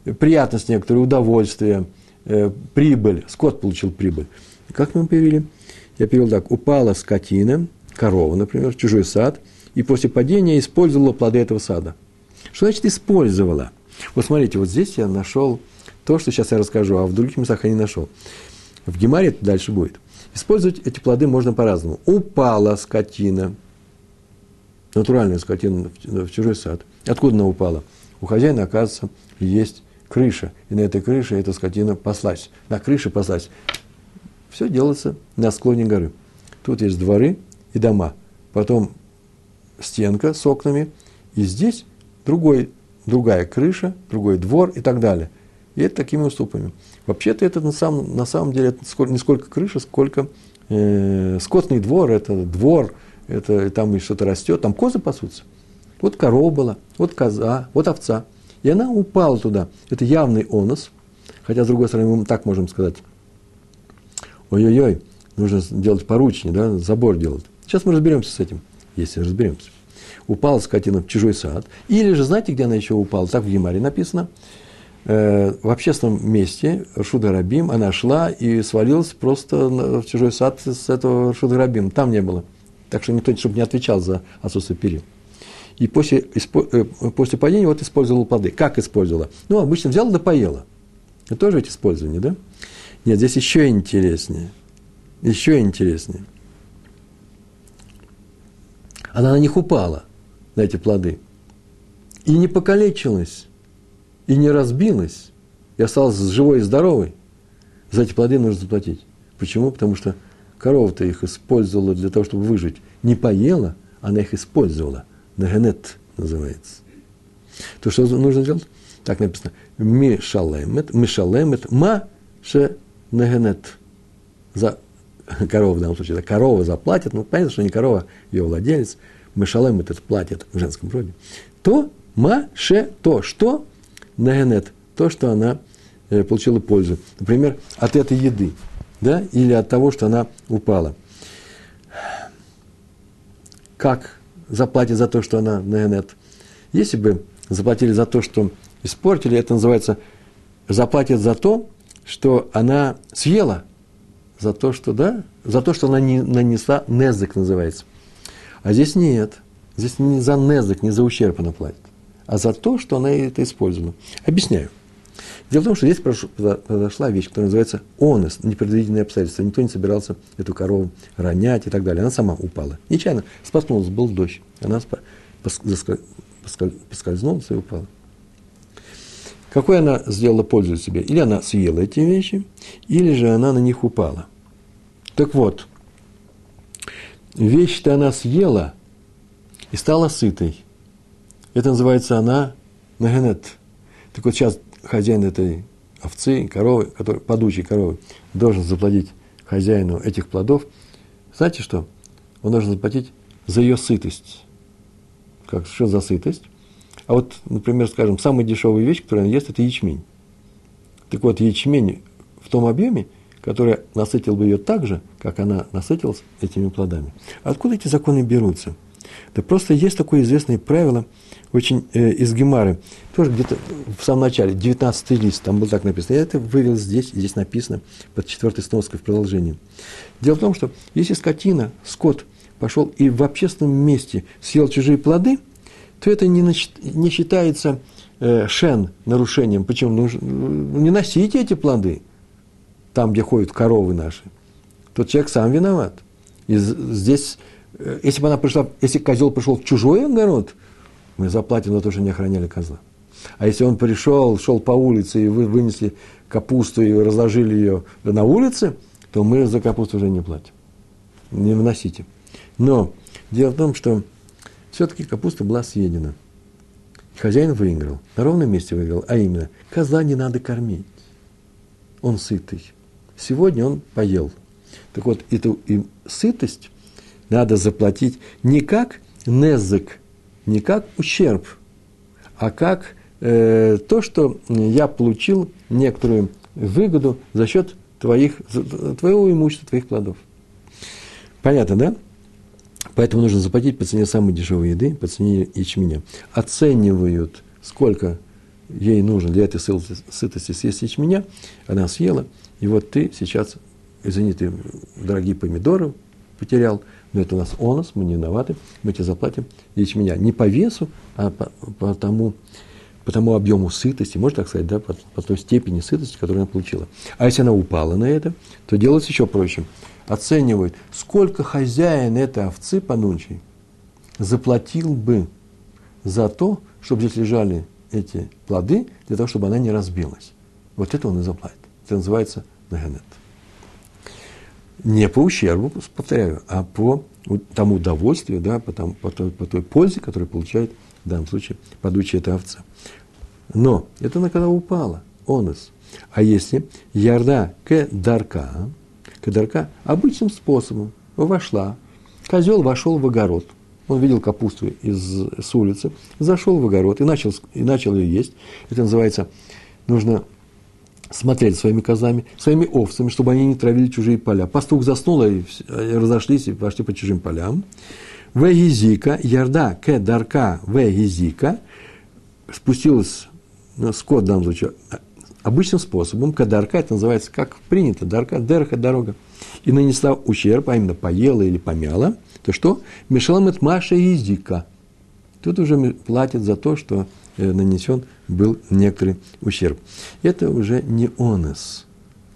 э, приятность некоторое, удовольствие, э, прибыль. Скот получил прибыль. Как мы перевели? Я перевел так. Упала скотина, корова, например, чужой сад, и после падения использовала плоды этого сада. Что значит использовала? Вот смотрите, вот здесь я нашел то, что сейчас я расскажу, а в других местах я не нашел. В Гемаре это дальше будет. Использовать эти плоды можно по-разному. Упала скотина, натуральная скотина в чужой сад. Откуда она упала? У хозяина, оказывается, есть крыша. И на этой крыше эта скотина паслась. На крыше паслась. Все делается на склоне горы. Тут есть дворы и дома. Потом стенка с окнами. И здесь другой, другая крыша, другой двор и так далее. И это такими уступами. Вообще-то это на самом, на самом деле это не сколько крыша, сколько э, скотный двор, это двор, это там и что-то растет, там козы пасутся. Вот корова была, вот коза, вот овца. И она упала туда. Это явный онос. Хотя, с другой стороны, мы так можем сказать. Ой-ой-ой, нужно делать поручни, да, забор делать. Сейчас мы разберемся с этим, если разберемся. Упала скотина в чужой сад. Или же, знаете, где она еще упала? Так в Емаре написано – Э, в общественном месте Шуда Рабим, она шла и свалилась просто в чужой сад с этого Шуда Рабим. Там не было. Так что никто чтобы не отвечал за отсутствие перил. И после, э, после падения вот использовала плоды. Как использовала? Ну, обычно взяла да поела. Это тоже ведь использование, да? Нет, здесь еще интереснее. Еще интереснее. Она на них упала, на эти плоды. И не покалечилась и не разбилась, и осталась живой и здоровой, за эти плоды нужно заплатить. Почему? Потому что корова-то их использовала для того, чтобы выжить. Не поела, она их использовала. Нагенет называется. То, что нужно делать? Так написано. Мишалемет, мишалемет, ма ше нагенет. За корова в данном случае. Да, корова заплатит, ну, понятно, что не корова, ее владелец. Мишалемет это платит в женском роде. То, ма ше, то, что нагенет, то, что она э, получила пользу. Например, от этой еды, да, или от того, что она упала. Как заплатить за то, что она нагенет? Если бы заплатили за то, что испортили, это называется заплатят за то, что она съела, за то, что, да, за то, что она не нанесла, незык называется. А здесь нет. Здесь не за незык, не за ущерб она платит а за то, что она это использовала. Объясняю. Дело в том, что здесь произошла вещь, которая называется онос, непредвиденные обстоятельства. Никто не собирался эту корову ронять и так далее. Она сама упала. Нечаянно споткнулась, был дождь. Она поскользнулась и упала. Какой она сделала пользу себе? Или она съела эти вещи, или же она на них упала. Так вот, вещь-то она съела и стала сытой – это называется она нагенет. Так вот сейчас хозяин этой овцы, коровы, который, падучей коровы, должен заплатить хозяину этих плодов. Знаете что? Он должен заплатить за ее сытость. Как, что за сытость? А вот, например, скажем, самая дешевая вещь, которую он ест, это ячмень. Так вот, ячмень в том объеме, который насытил бы ее так же, как она насытилась этими плодами. Откуда эти законы берутся? Да просто есть такое известное правило – очень э, из Гемары, тоже где-то в самом начале, 19 лист, там было так написано. Я это вывел здесь, здесь написано, под четвертой сноской в продолжении. Дело в том, что если скотина, скот пошел и в общественном месте съел чужие плоды, то это не, не считается э, шен нарушением. Почему? Ну, не носите эти плоды там, где ходят коровы наши. Тот человек сам виноват. И здесь, э, если бы она пришла, если козел пришел в чужой огород – мы заплатим за то, что не охраняли козла. А если он пришел, шел по улице, и вы вынесли капусту и разложили ее на улице, то мы за капусту уже не платим. Не вносите. Но дело в том, что все-таки капуста была съедена. Хозяин выиграл, на ровном месте выиграл, а именно, козла не надо кормить. Он сытый. Сегодня он поел. Так вот, эту и сытость надо заплатить не как незык, не как ущерб, а как э, то, что я получил некоторую выгоду за счет твоих, твоего имущества, твоих плодов. Понятно, да? Поэтому нужно заплатить по цене самой дешевой еды, по цене ячменя. Оценивают, сколько ей нужно для этой сытости съесть ячменя, она съела, и вот ты сейчас, извини, ты дорогие помидоры потерял, но это у нас онос, мы не виноваты, мы тебе заплатим ячменя не по весу, а по, по, тому, по тому объему сытости, можно так сказать, да, по, по той степени сытости, которую она получила. А если она упала на это, то делается еще проще. Оценивают, сколько хозяин этой овцы понунчей заплатил бы за то, чтобы здесь лежали эти плоды, для того, чтобы она не разбилась. Вот это он и заплатит. Это называется нагенет. Не по ущербу, повторяю, а по тому удовольствию, да, по, тому, по, той, по той пользе, которую получает в данном случае падучая эта овца. Но это она когда упала, онос. А если ярда к дарка, к дарка обычным способом вошла, козел вошел в огород, он видел капусту из, с улицы, зашел в огород и начал, и начал ее есть. Это называется, нужно смотреть своими козами, своими овцами, чтобы они не травили чужие поля. Пастух заснул, и разошлись и пошли по чужим полям. Вегизика, ярда к дарка вегизика, спустилась ну, скот в данном обычным способом, кадарка, это называется, как принято, дарка, дерха, дорога, и нанесла ущерб, а именно поела или помяла, то что? Мешаламет Маша языка. Тут уже платит за то, что Э, нанесен был некоторый ущерб. Это уже не онес.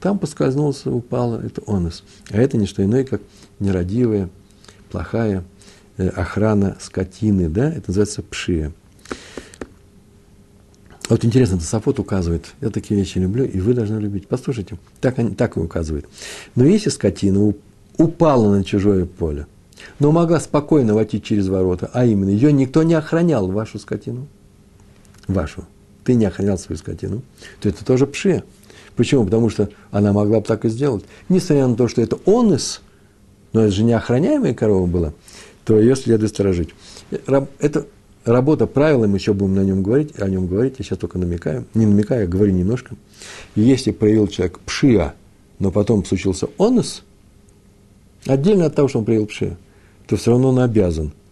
Там поскользнулся, упало, это онес. А это не что иное, как нерадивая, плохая э, охрана скотины, да, это называется пшия. Вот интересно, Тософот указывает, я такие вещи люблю, и вы должны любить. Послушайте, так, они, так и указывает. Но если скотина упала на чужое поле, но могла спокойно войти через ворота, а именно, ее никто не охранял, вашу скотину – вашу, ты не охранял свою скотину, то это тоже пше. Почему? Потому что она могла бы так и сделать. Несмотря на то, что это онес, но это же не охраняемая корова была, то ее следует сторожить. Это работа правилами, еще будем на нем говорить, о нем говорить, я сейчас только намекаю, не намекаю, а говорю немножко. Если проявил человек пшия, но потом случился онес, отдельно от того, что он проявил пшия, то все равно он обязан –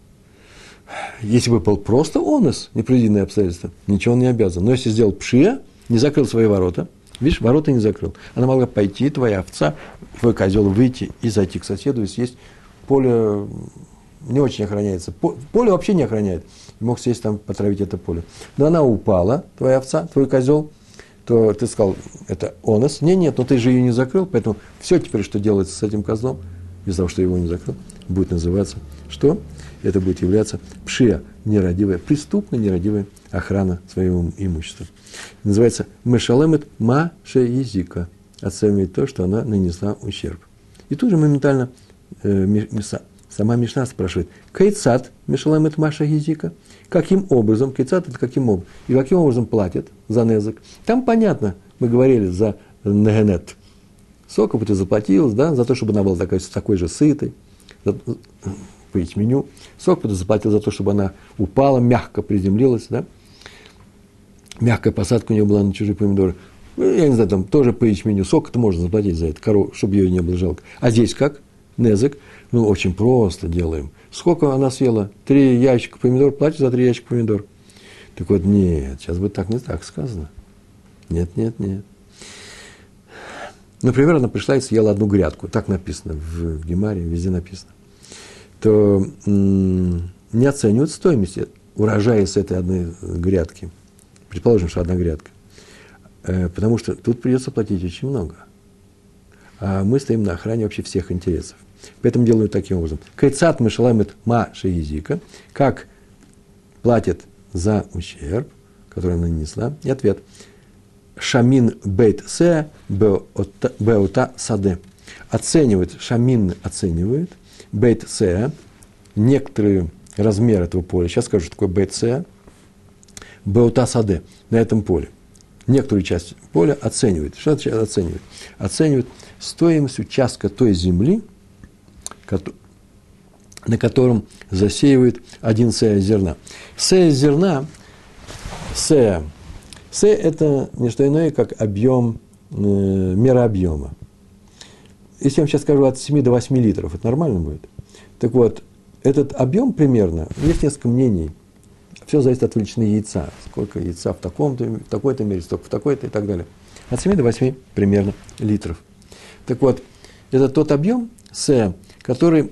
если бы был просто онос, непредвиденные обстоятельства, ничего он не обязан. Но если сделал пшия, не закрыл свои ворота, видишь, ворота не закрыл, она могла пойти, твоя овца, твой козел выйти и зайти к соседу и съесть. Поле не очень охраняется. Поле вообще не охраняет. Мог съесть там, потравить это поле. Но она упала, твоя овца, твой козел, то ты сказал, это онос. Не, нет, но ты же ее не закрыл, поэтому все теперь, что делается с этим козлом, из-за того, что его не закрыл, будет называться что? это будет являться пшия, нерадивая, преступная нерадивая охрана своего имущества. Называется мешалемет маша языка, оценивает то, что она нанесла ущерб. И тут же моментально э, сама Мишна спрашивает, Кайцат мешалемет маша языка, каким образом, Кайцат это каким образом, и каким образом платят за незак. Там понятно, мы говорили за негенет. Сколько ты заплатил, да, за то, чтобы она была такой, такой же сытой, по ячменю. Сколько ты заплатил за то, чтобы она упала, мягко приземлилась, да? Мягкая посадка у нее была на чужие помидоры. Ну, я не знаю, там тоже по ячменю. Сколько ты можно заплатить за это, корову, чтобы ее не было жалко. А здесь как? Незек. Ну, очень просто делаем. Сколько она съела? Три ящика помидор, платишь за три ящика помидор. Так вот, нет, сейчас будет так не так сказано. Нет, нет, нет. Например, она пришла и съела одну грядку. Так написано в, в Гемаре, везде написано то не оценивают стоимость урожая с этой одной грядки. Предположим, что одна грядка. Э, потому что тут придется платить очень много. А мы стоим на охране вообще всех интересов. Поэтому делаю таким образом. Кайцат мышаламет ма шеизика. Как платят за ущерб, который она нанесла. И ответ. Шамин бейт се беота саде. Оценивает, шамин оценивает – бейт С, некоторый размер этого поля, сейчас скажу, что такое бейт С, Беута Саде, на этом поле. Некоторую часть поля оценивает. Что это оценивает? Оценивает стоимость участка той земли, на котором засеивает один сея зерна. Сея зерна, сея, сея – это не что иное, как объем, э, мера объема. Если я вам сейчас скажу от 7 до 8 литров, это нормально будет? Так вот, этот объем примерно, есть несколько мнений. Все зависит от величины яйца. Сколько яйца в, таком-то, в такой-то мере, столько в такой-то и так далее. От 7 до 8 примерно литров. Так вот, это тот объем С, который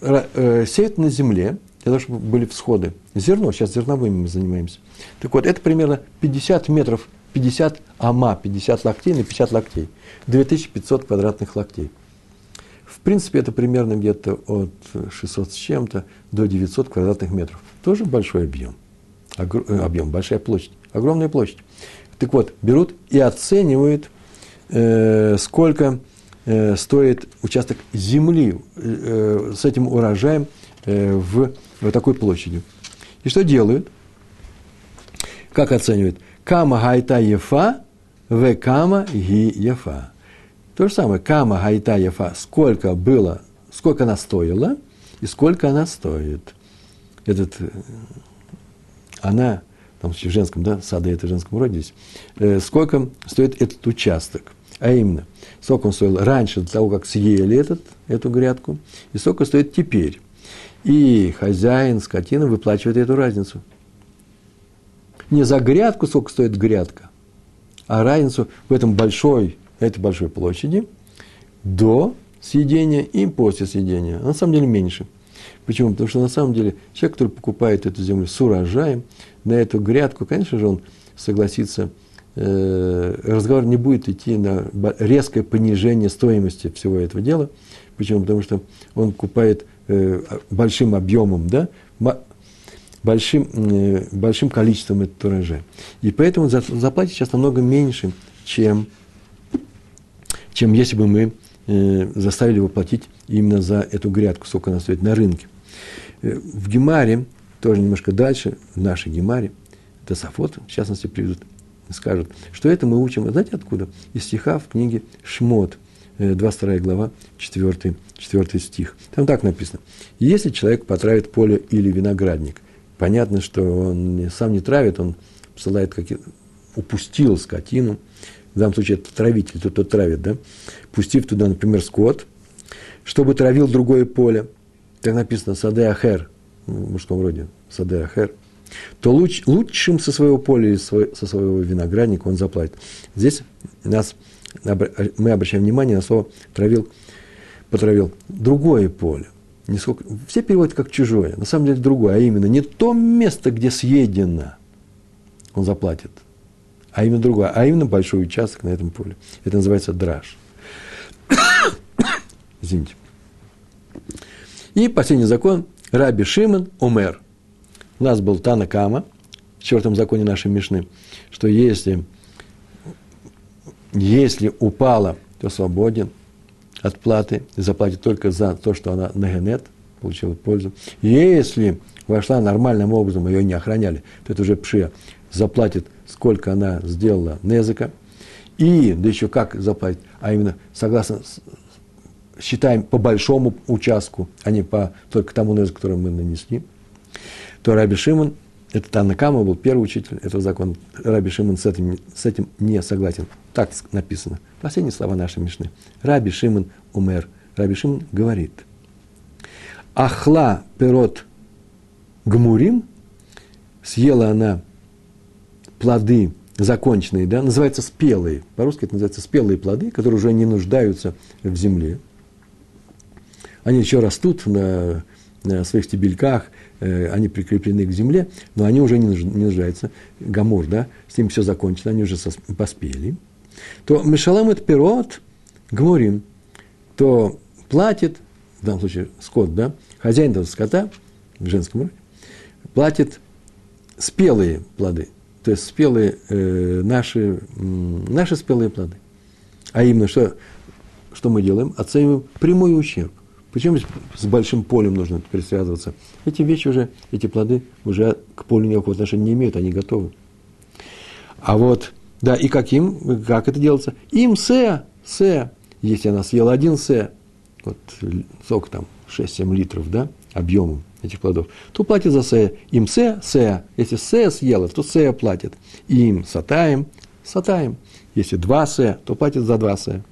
э, сеют на земле, для того, чтобы были всходы. Зерно, сейчас зерновыми мы занимаемся. Так вот, это примерно 50 метров, 50 ама, 50 локтей на 50 локтей. 2500 квадратных локтей. В принципе, это примерно где-то от 600 с чем-то до 900 квадратных метров. Тоже большой объем. Огр... Э, объем, большая площадь, огромная площадь. Так вот, берут и оценивают, э, сколько э, стоит участок земли э, с этим урожаем э, в вот такой площадью. И что делают? Как оценивают? Кама гайта ефа, в кама ги ефа. То же самое, кама гайта ефа, сколько было, сколько она стоила и сколько она стоит. Этот, э, она, там в женском, да, сады это в женском роде здесь, э, сколько стоит этот участок. А именно, сколько он стоил раньше, до того, как съели этот, эту грядку, и сколько стоит теперь. И хозяин скотины выплачивает эту разницу. Не за грядку, сколько стоит грядка, а разницу в этом большой, этой большой площади до съедения и после съедения. А на самом деле меньше. Почему? Потому что на самом деле человек, который покупает эту землю с урожаем, на эту грядку, конечно же, он согласится, разговор не будет идти на резкое понижение стоимости всего этого дела. Почему? Потому что он покупает Э, большим объемом, да, большим, э, большим количеством этот урожай. И поэтому заплатить сейчас намного меньше, чем, чем если бы мы э, заставили его платить именно за эту грядку, сколько она стоит на рынке. В Гемаре, тоже немножко дальше, в нашей Гемаре, это Сафот, в частности, приведут, скажут, что это мы учим, знаете откуда? Из стиха в книге Шмот – 22 э, глава, 4, 4 стих. Там так написано. Если человек потравит поле или виноградник, понятно, что он сам не травит, он посылает, как упустил скотину, в данном случае это травитель, тот, кто травит, да, пустив туда, например, скот, чтобы травил другое поле, так написано, саде ахер, в мужском роде, саде ахер, то луч, лучшим со своего поля или со своего виноградника он заплатит. Здесь нас мы обращаем внимание на слово «травил», «потравил». Другое поле. Не сколько, все переводят как чужое, на самом деле другое, а именно не то место, где съедено, он заплатит, а именно другое, а именно большой участок на этом поле. Это называется драж. Извините. И последний закон – Раби Шимон Умер. У нас был Тана Кама в четвертом законе нашей Мишны, что если если упала, то свободен от платы заплатит только за то, что она нагенет, получила пользу. Если вошла нормальным образом, ее не охраняли, то это уже пшия, заплатит, сколько она сделала незыка, и, да еще как заплатит, а именно согласно, считаем по большому участку, а не по только тому незыку, который мы нанесли, то Раби Шимон это Танакама был первый учитель этого закона. Раби Шимон с этим, с этим не согласен. Так написано. Последние слова нашей Мишны. Раби Шимон умер. Раби Шимон говорит. Ахла перот гмурим. Съела она плоды законченные, да, называется спелые. По-русски это называется спелые плоды, которые уже не нуждаются в земле. Они еще растут на, на своих стебельках, они прикреплены к земле, но они уже не нуждаются. Гамур, да, с ним все закончено, они уже поспели. То Мишалам это пирот, Гмурим, то платит, в данном случае скот, да, хозяин этого скота, в женском роде, платит спелые плоды, то есть спелые э, наши, наши спелые плоды. А именно, что, что мы делаем? Оцениваем прямой ущерб. Почему с большим полем нужно теперь связываться? Эти вещи уже, эти плоды уже к полю никакого отношения не имеют, они готовы. А вот, да, и каким, как это делается? Им се, се, если она съела один се, вот сок там 6-7 литров, да, объемом этих плодов, то платит за се. Им се, се. Если се съела, то се платит. Им сатаем, сатаем. Если два се, то платит за два се.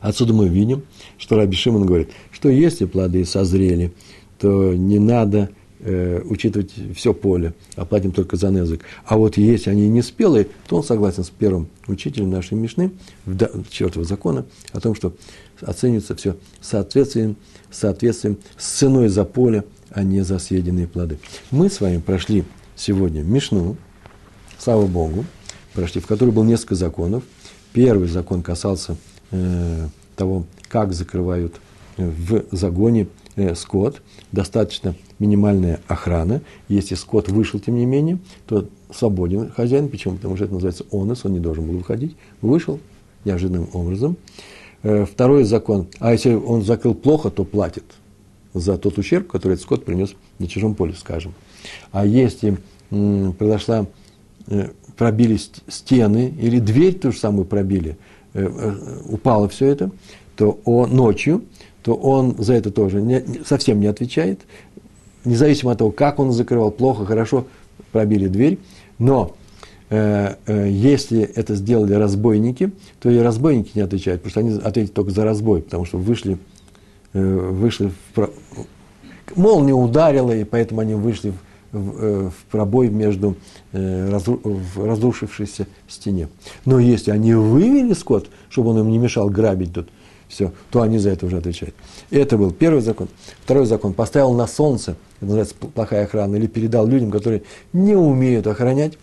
Отсюда мы видим, что Раби Шимон говорит, что если плоды созрели, то не надо э, учитывать все поле, а платим только за незык. А вот если они не спелые, то он согласен с первым учителем нашей Мишны, четвертого закона, о том, что оценивается все соответствием, соответствием с ценой за поле, а не за съеденные плоды. Мы с вами прошли сегодня Мишну, слава Богу, прошли, в которой было несколько законов. Первый закон касался э, того, как закрывают в загоне э, скот. Достаточно минимальная охрана. Если скот вышел, тем не менее, то свободен хозяин. Почему? Потому что это называется онос, он не должен был выходить. Вышел неожиданным образом. Э, второй закон. А если он закрыл плохо, то платит за тот ущерб, который этот скот принес на чужом поле, скажем. А если произошла, э, пробили стены или дверь ту же самую пробили, упало все это, то он ночью, то он за это тоже не, совсем не отвечает, независимо от того, как он закрывал, плохо, хорошо, пробили дверь, но Э, э, если это сделали разбойники, то и разбойники не отвечают, потому что они ответят только за разбой, потому что вышли, э, вышли в, молния ударила, и поэтому они вышли в, в, в пробой между разру, в разрушившейся стене. Но если они вывели скот, чтобы он им не мешал грабить тут, все, то они за это уже отвечают. Это был первый закон. Второй закон. Поставил на солнце, это называется плохая охрана, или передал людям, которые не умеют охранять,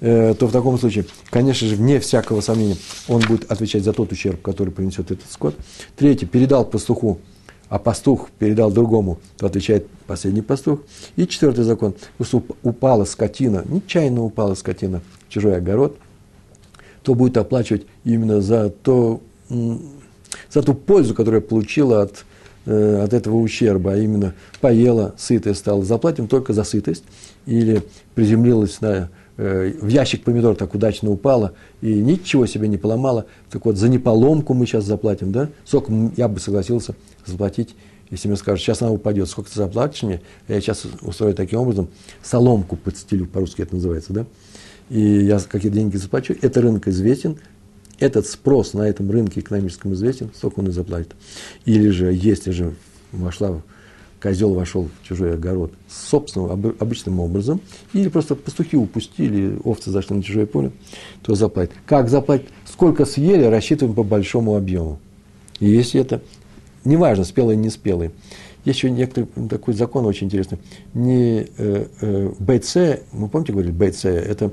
Э, то в таком случае, конечно же, вне всякого сомнения, он будет отвечать за тот ущерб, который принесет этот скот. Третий, передал пастуху, а пастух передал другому, то отвечает последний пастух. И четвертый закон, упала скотина, нечаянно упала скотина в чужой огород, то будет оплачивать именно за, то, за ту пользу, которую получила от, э, от этого ущерба, а именно поела, сытая стала. Заплатим только за сытость или приземлилась на Э, в ящик помидор так удачно упала и ничего себе не поломала. Так вот, за неполомку мы сейчас заплатим, да? Сколько я бы согласился заплатить, если мне скажут, сейчас она упадет, сколько ты заплатишь мне? Я сейчас устрою таким образом, соломку подстелю, по-русски это называется, да? И я какие деньги заплачу. Это рынок известен, этот спрос на этом рынке экономическом известен, сколько он и заплатит. Или же, если же вошла козел вошел в чужой огород собственным, обычным образом, или просто пастухи упустили, овцы зашли на чужое поле, то заплатит. Как заплатить? Сколько съели, рассчитываем по большому объему. И если это, неважно, спелый или не спелый. Есть еще некоторый такой закон очень интересный. Не э, э, БЦ, мы помните, говорили, БЦ, это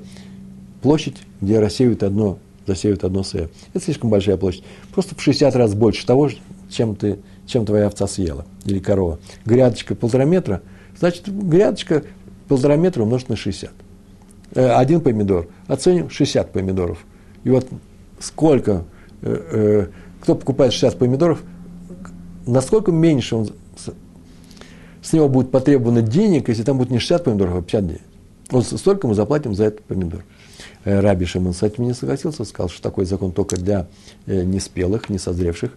площадь, где рассеивают одно, засеивают одно С. Это слишком большая площадь. Просто в 60 раз больше того, чем ты чем твоя овца съела или корова. Грядочка полтора метра, значит, грядочка полтора метра умножить на 60. Э, один помидор, оценим 60 помидоров. И вот сколько, э, э, кто покупает 60 помидоров, насколько меньше он, с него будет потребовано денег, если там будет не 60 помидоров, а 59. Вот столько мы заплатим за этот помидор. Раби Шимон с этим не согласился, сказал, что такой закон только для неспелых, несозревших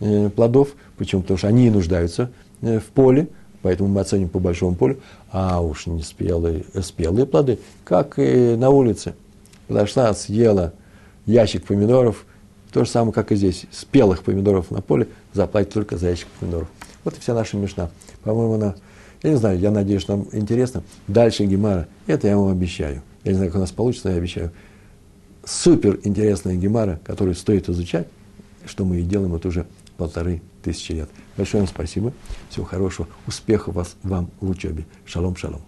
Э, плодов. Почему? Потому что они и нуждаются э, в поле, поэтому мы оценим по большому полю. А уж не спелые, э, плоды, как и на улице. Подошла, съела ящик помидоров, то же самое, как и здесь. Спелых помидоров на поле заплатить только за ящик помидоров. Вот и вся наша мешна. По-моему, она, я не знаю, я надеюсь, нам интересно. Дальше Гемара, это я вам обещаю. Я не знаю, как у нас получится, но я обещаю. Супер интересная Гемара, которую стоит изучать, что мы и делаем вот уже полторы тысячи лет. Большое вам спасибо. Всего хорошего. Успехов вас, вам в учебе. Шалом, шалом.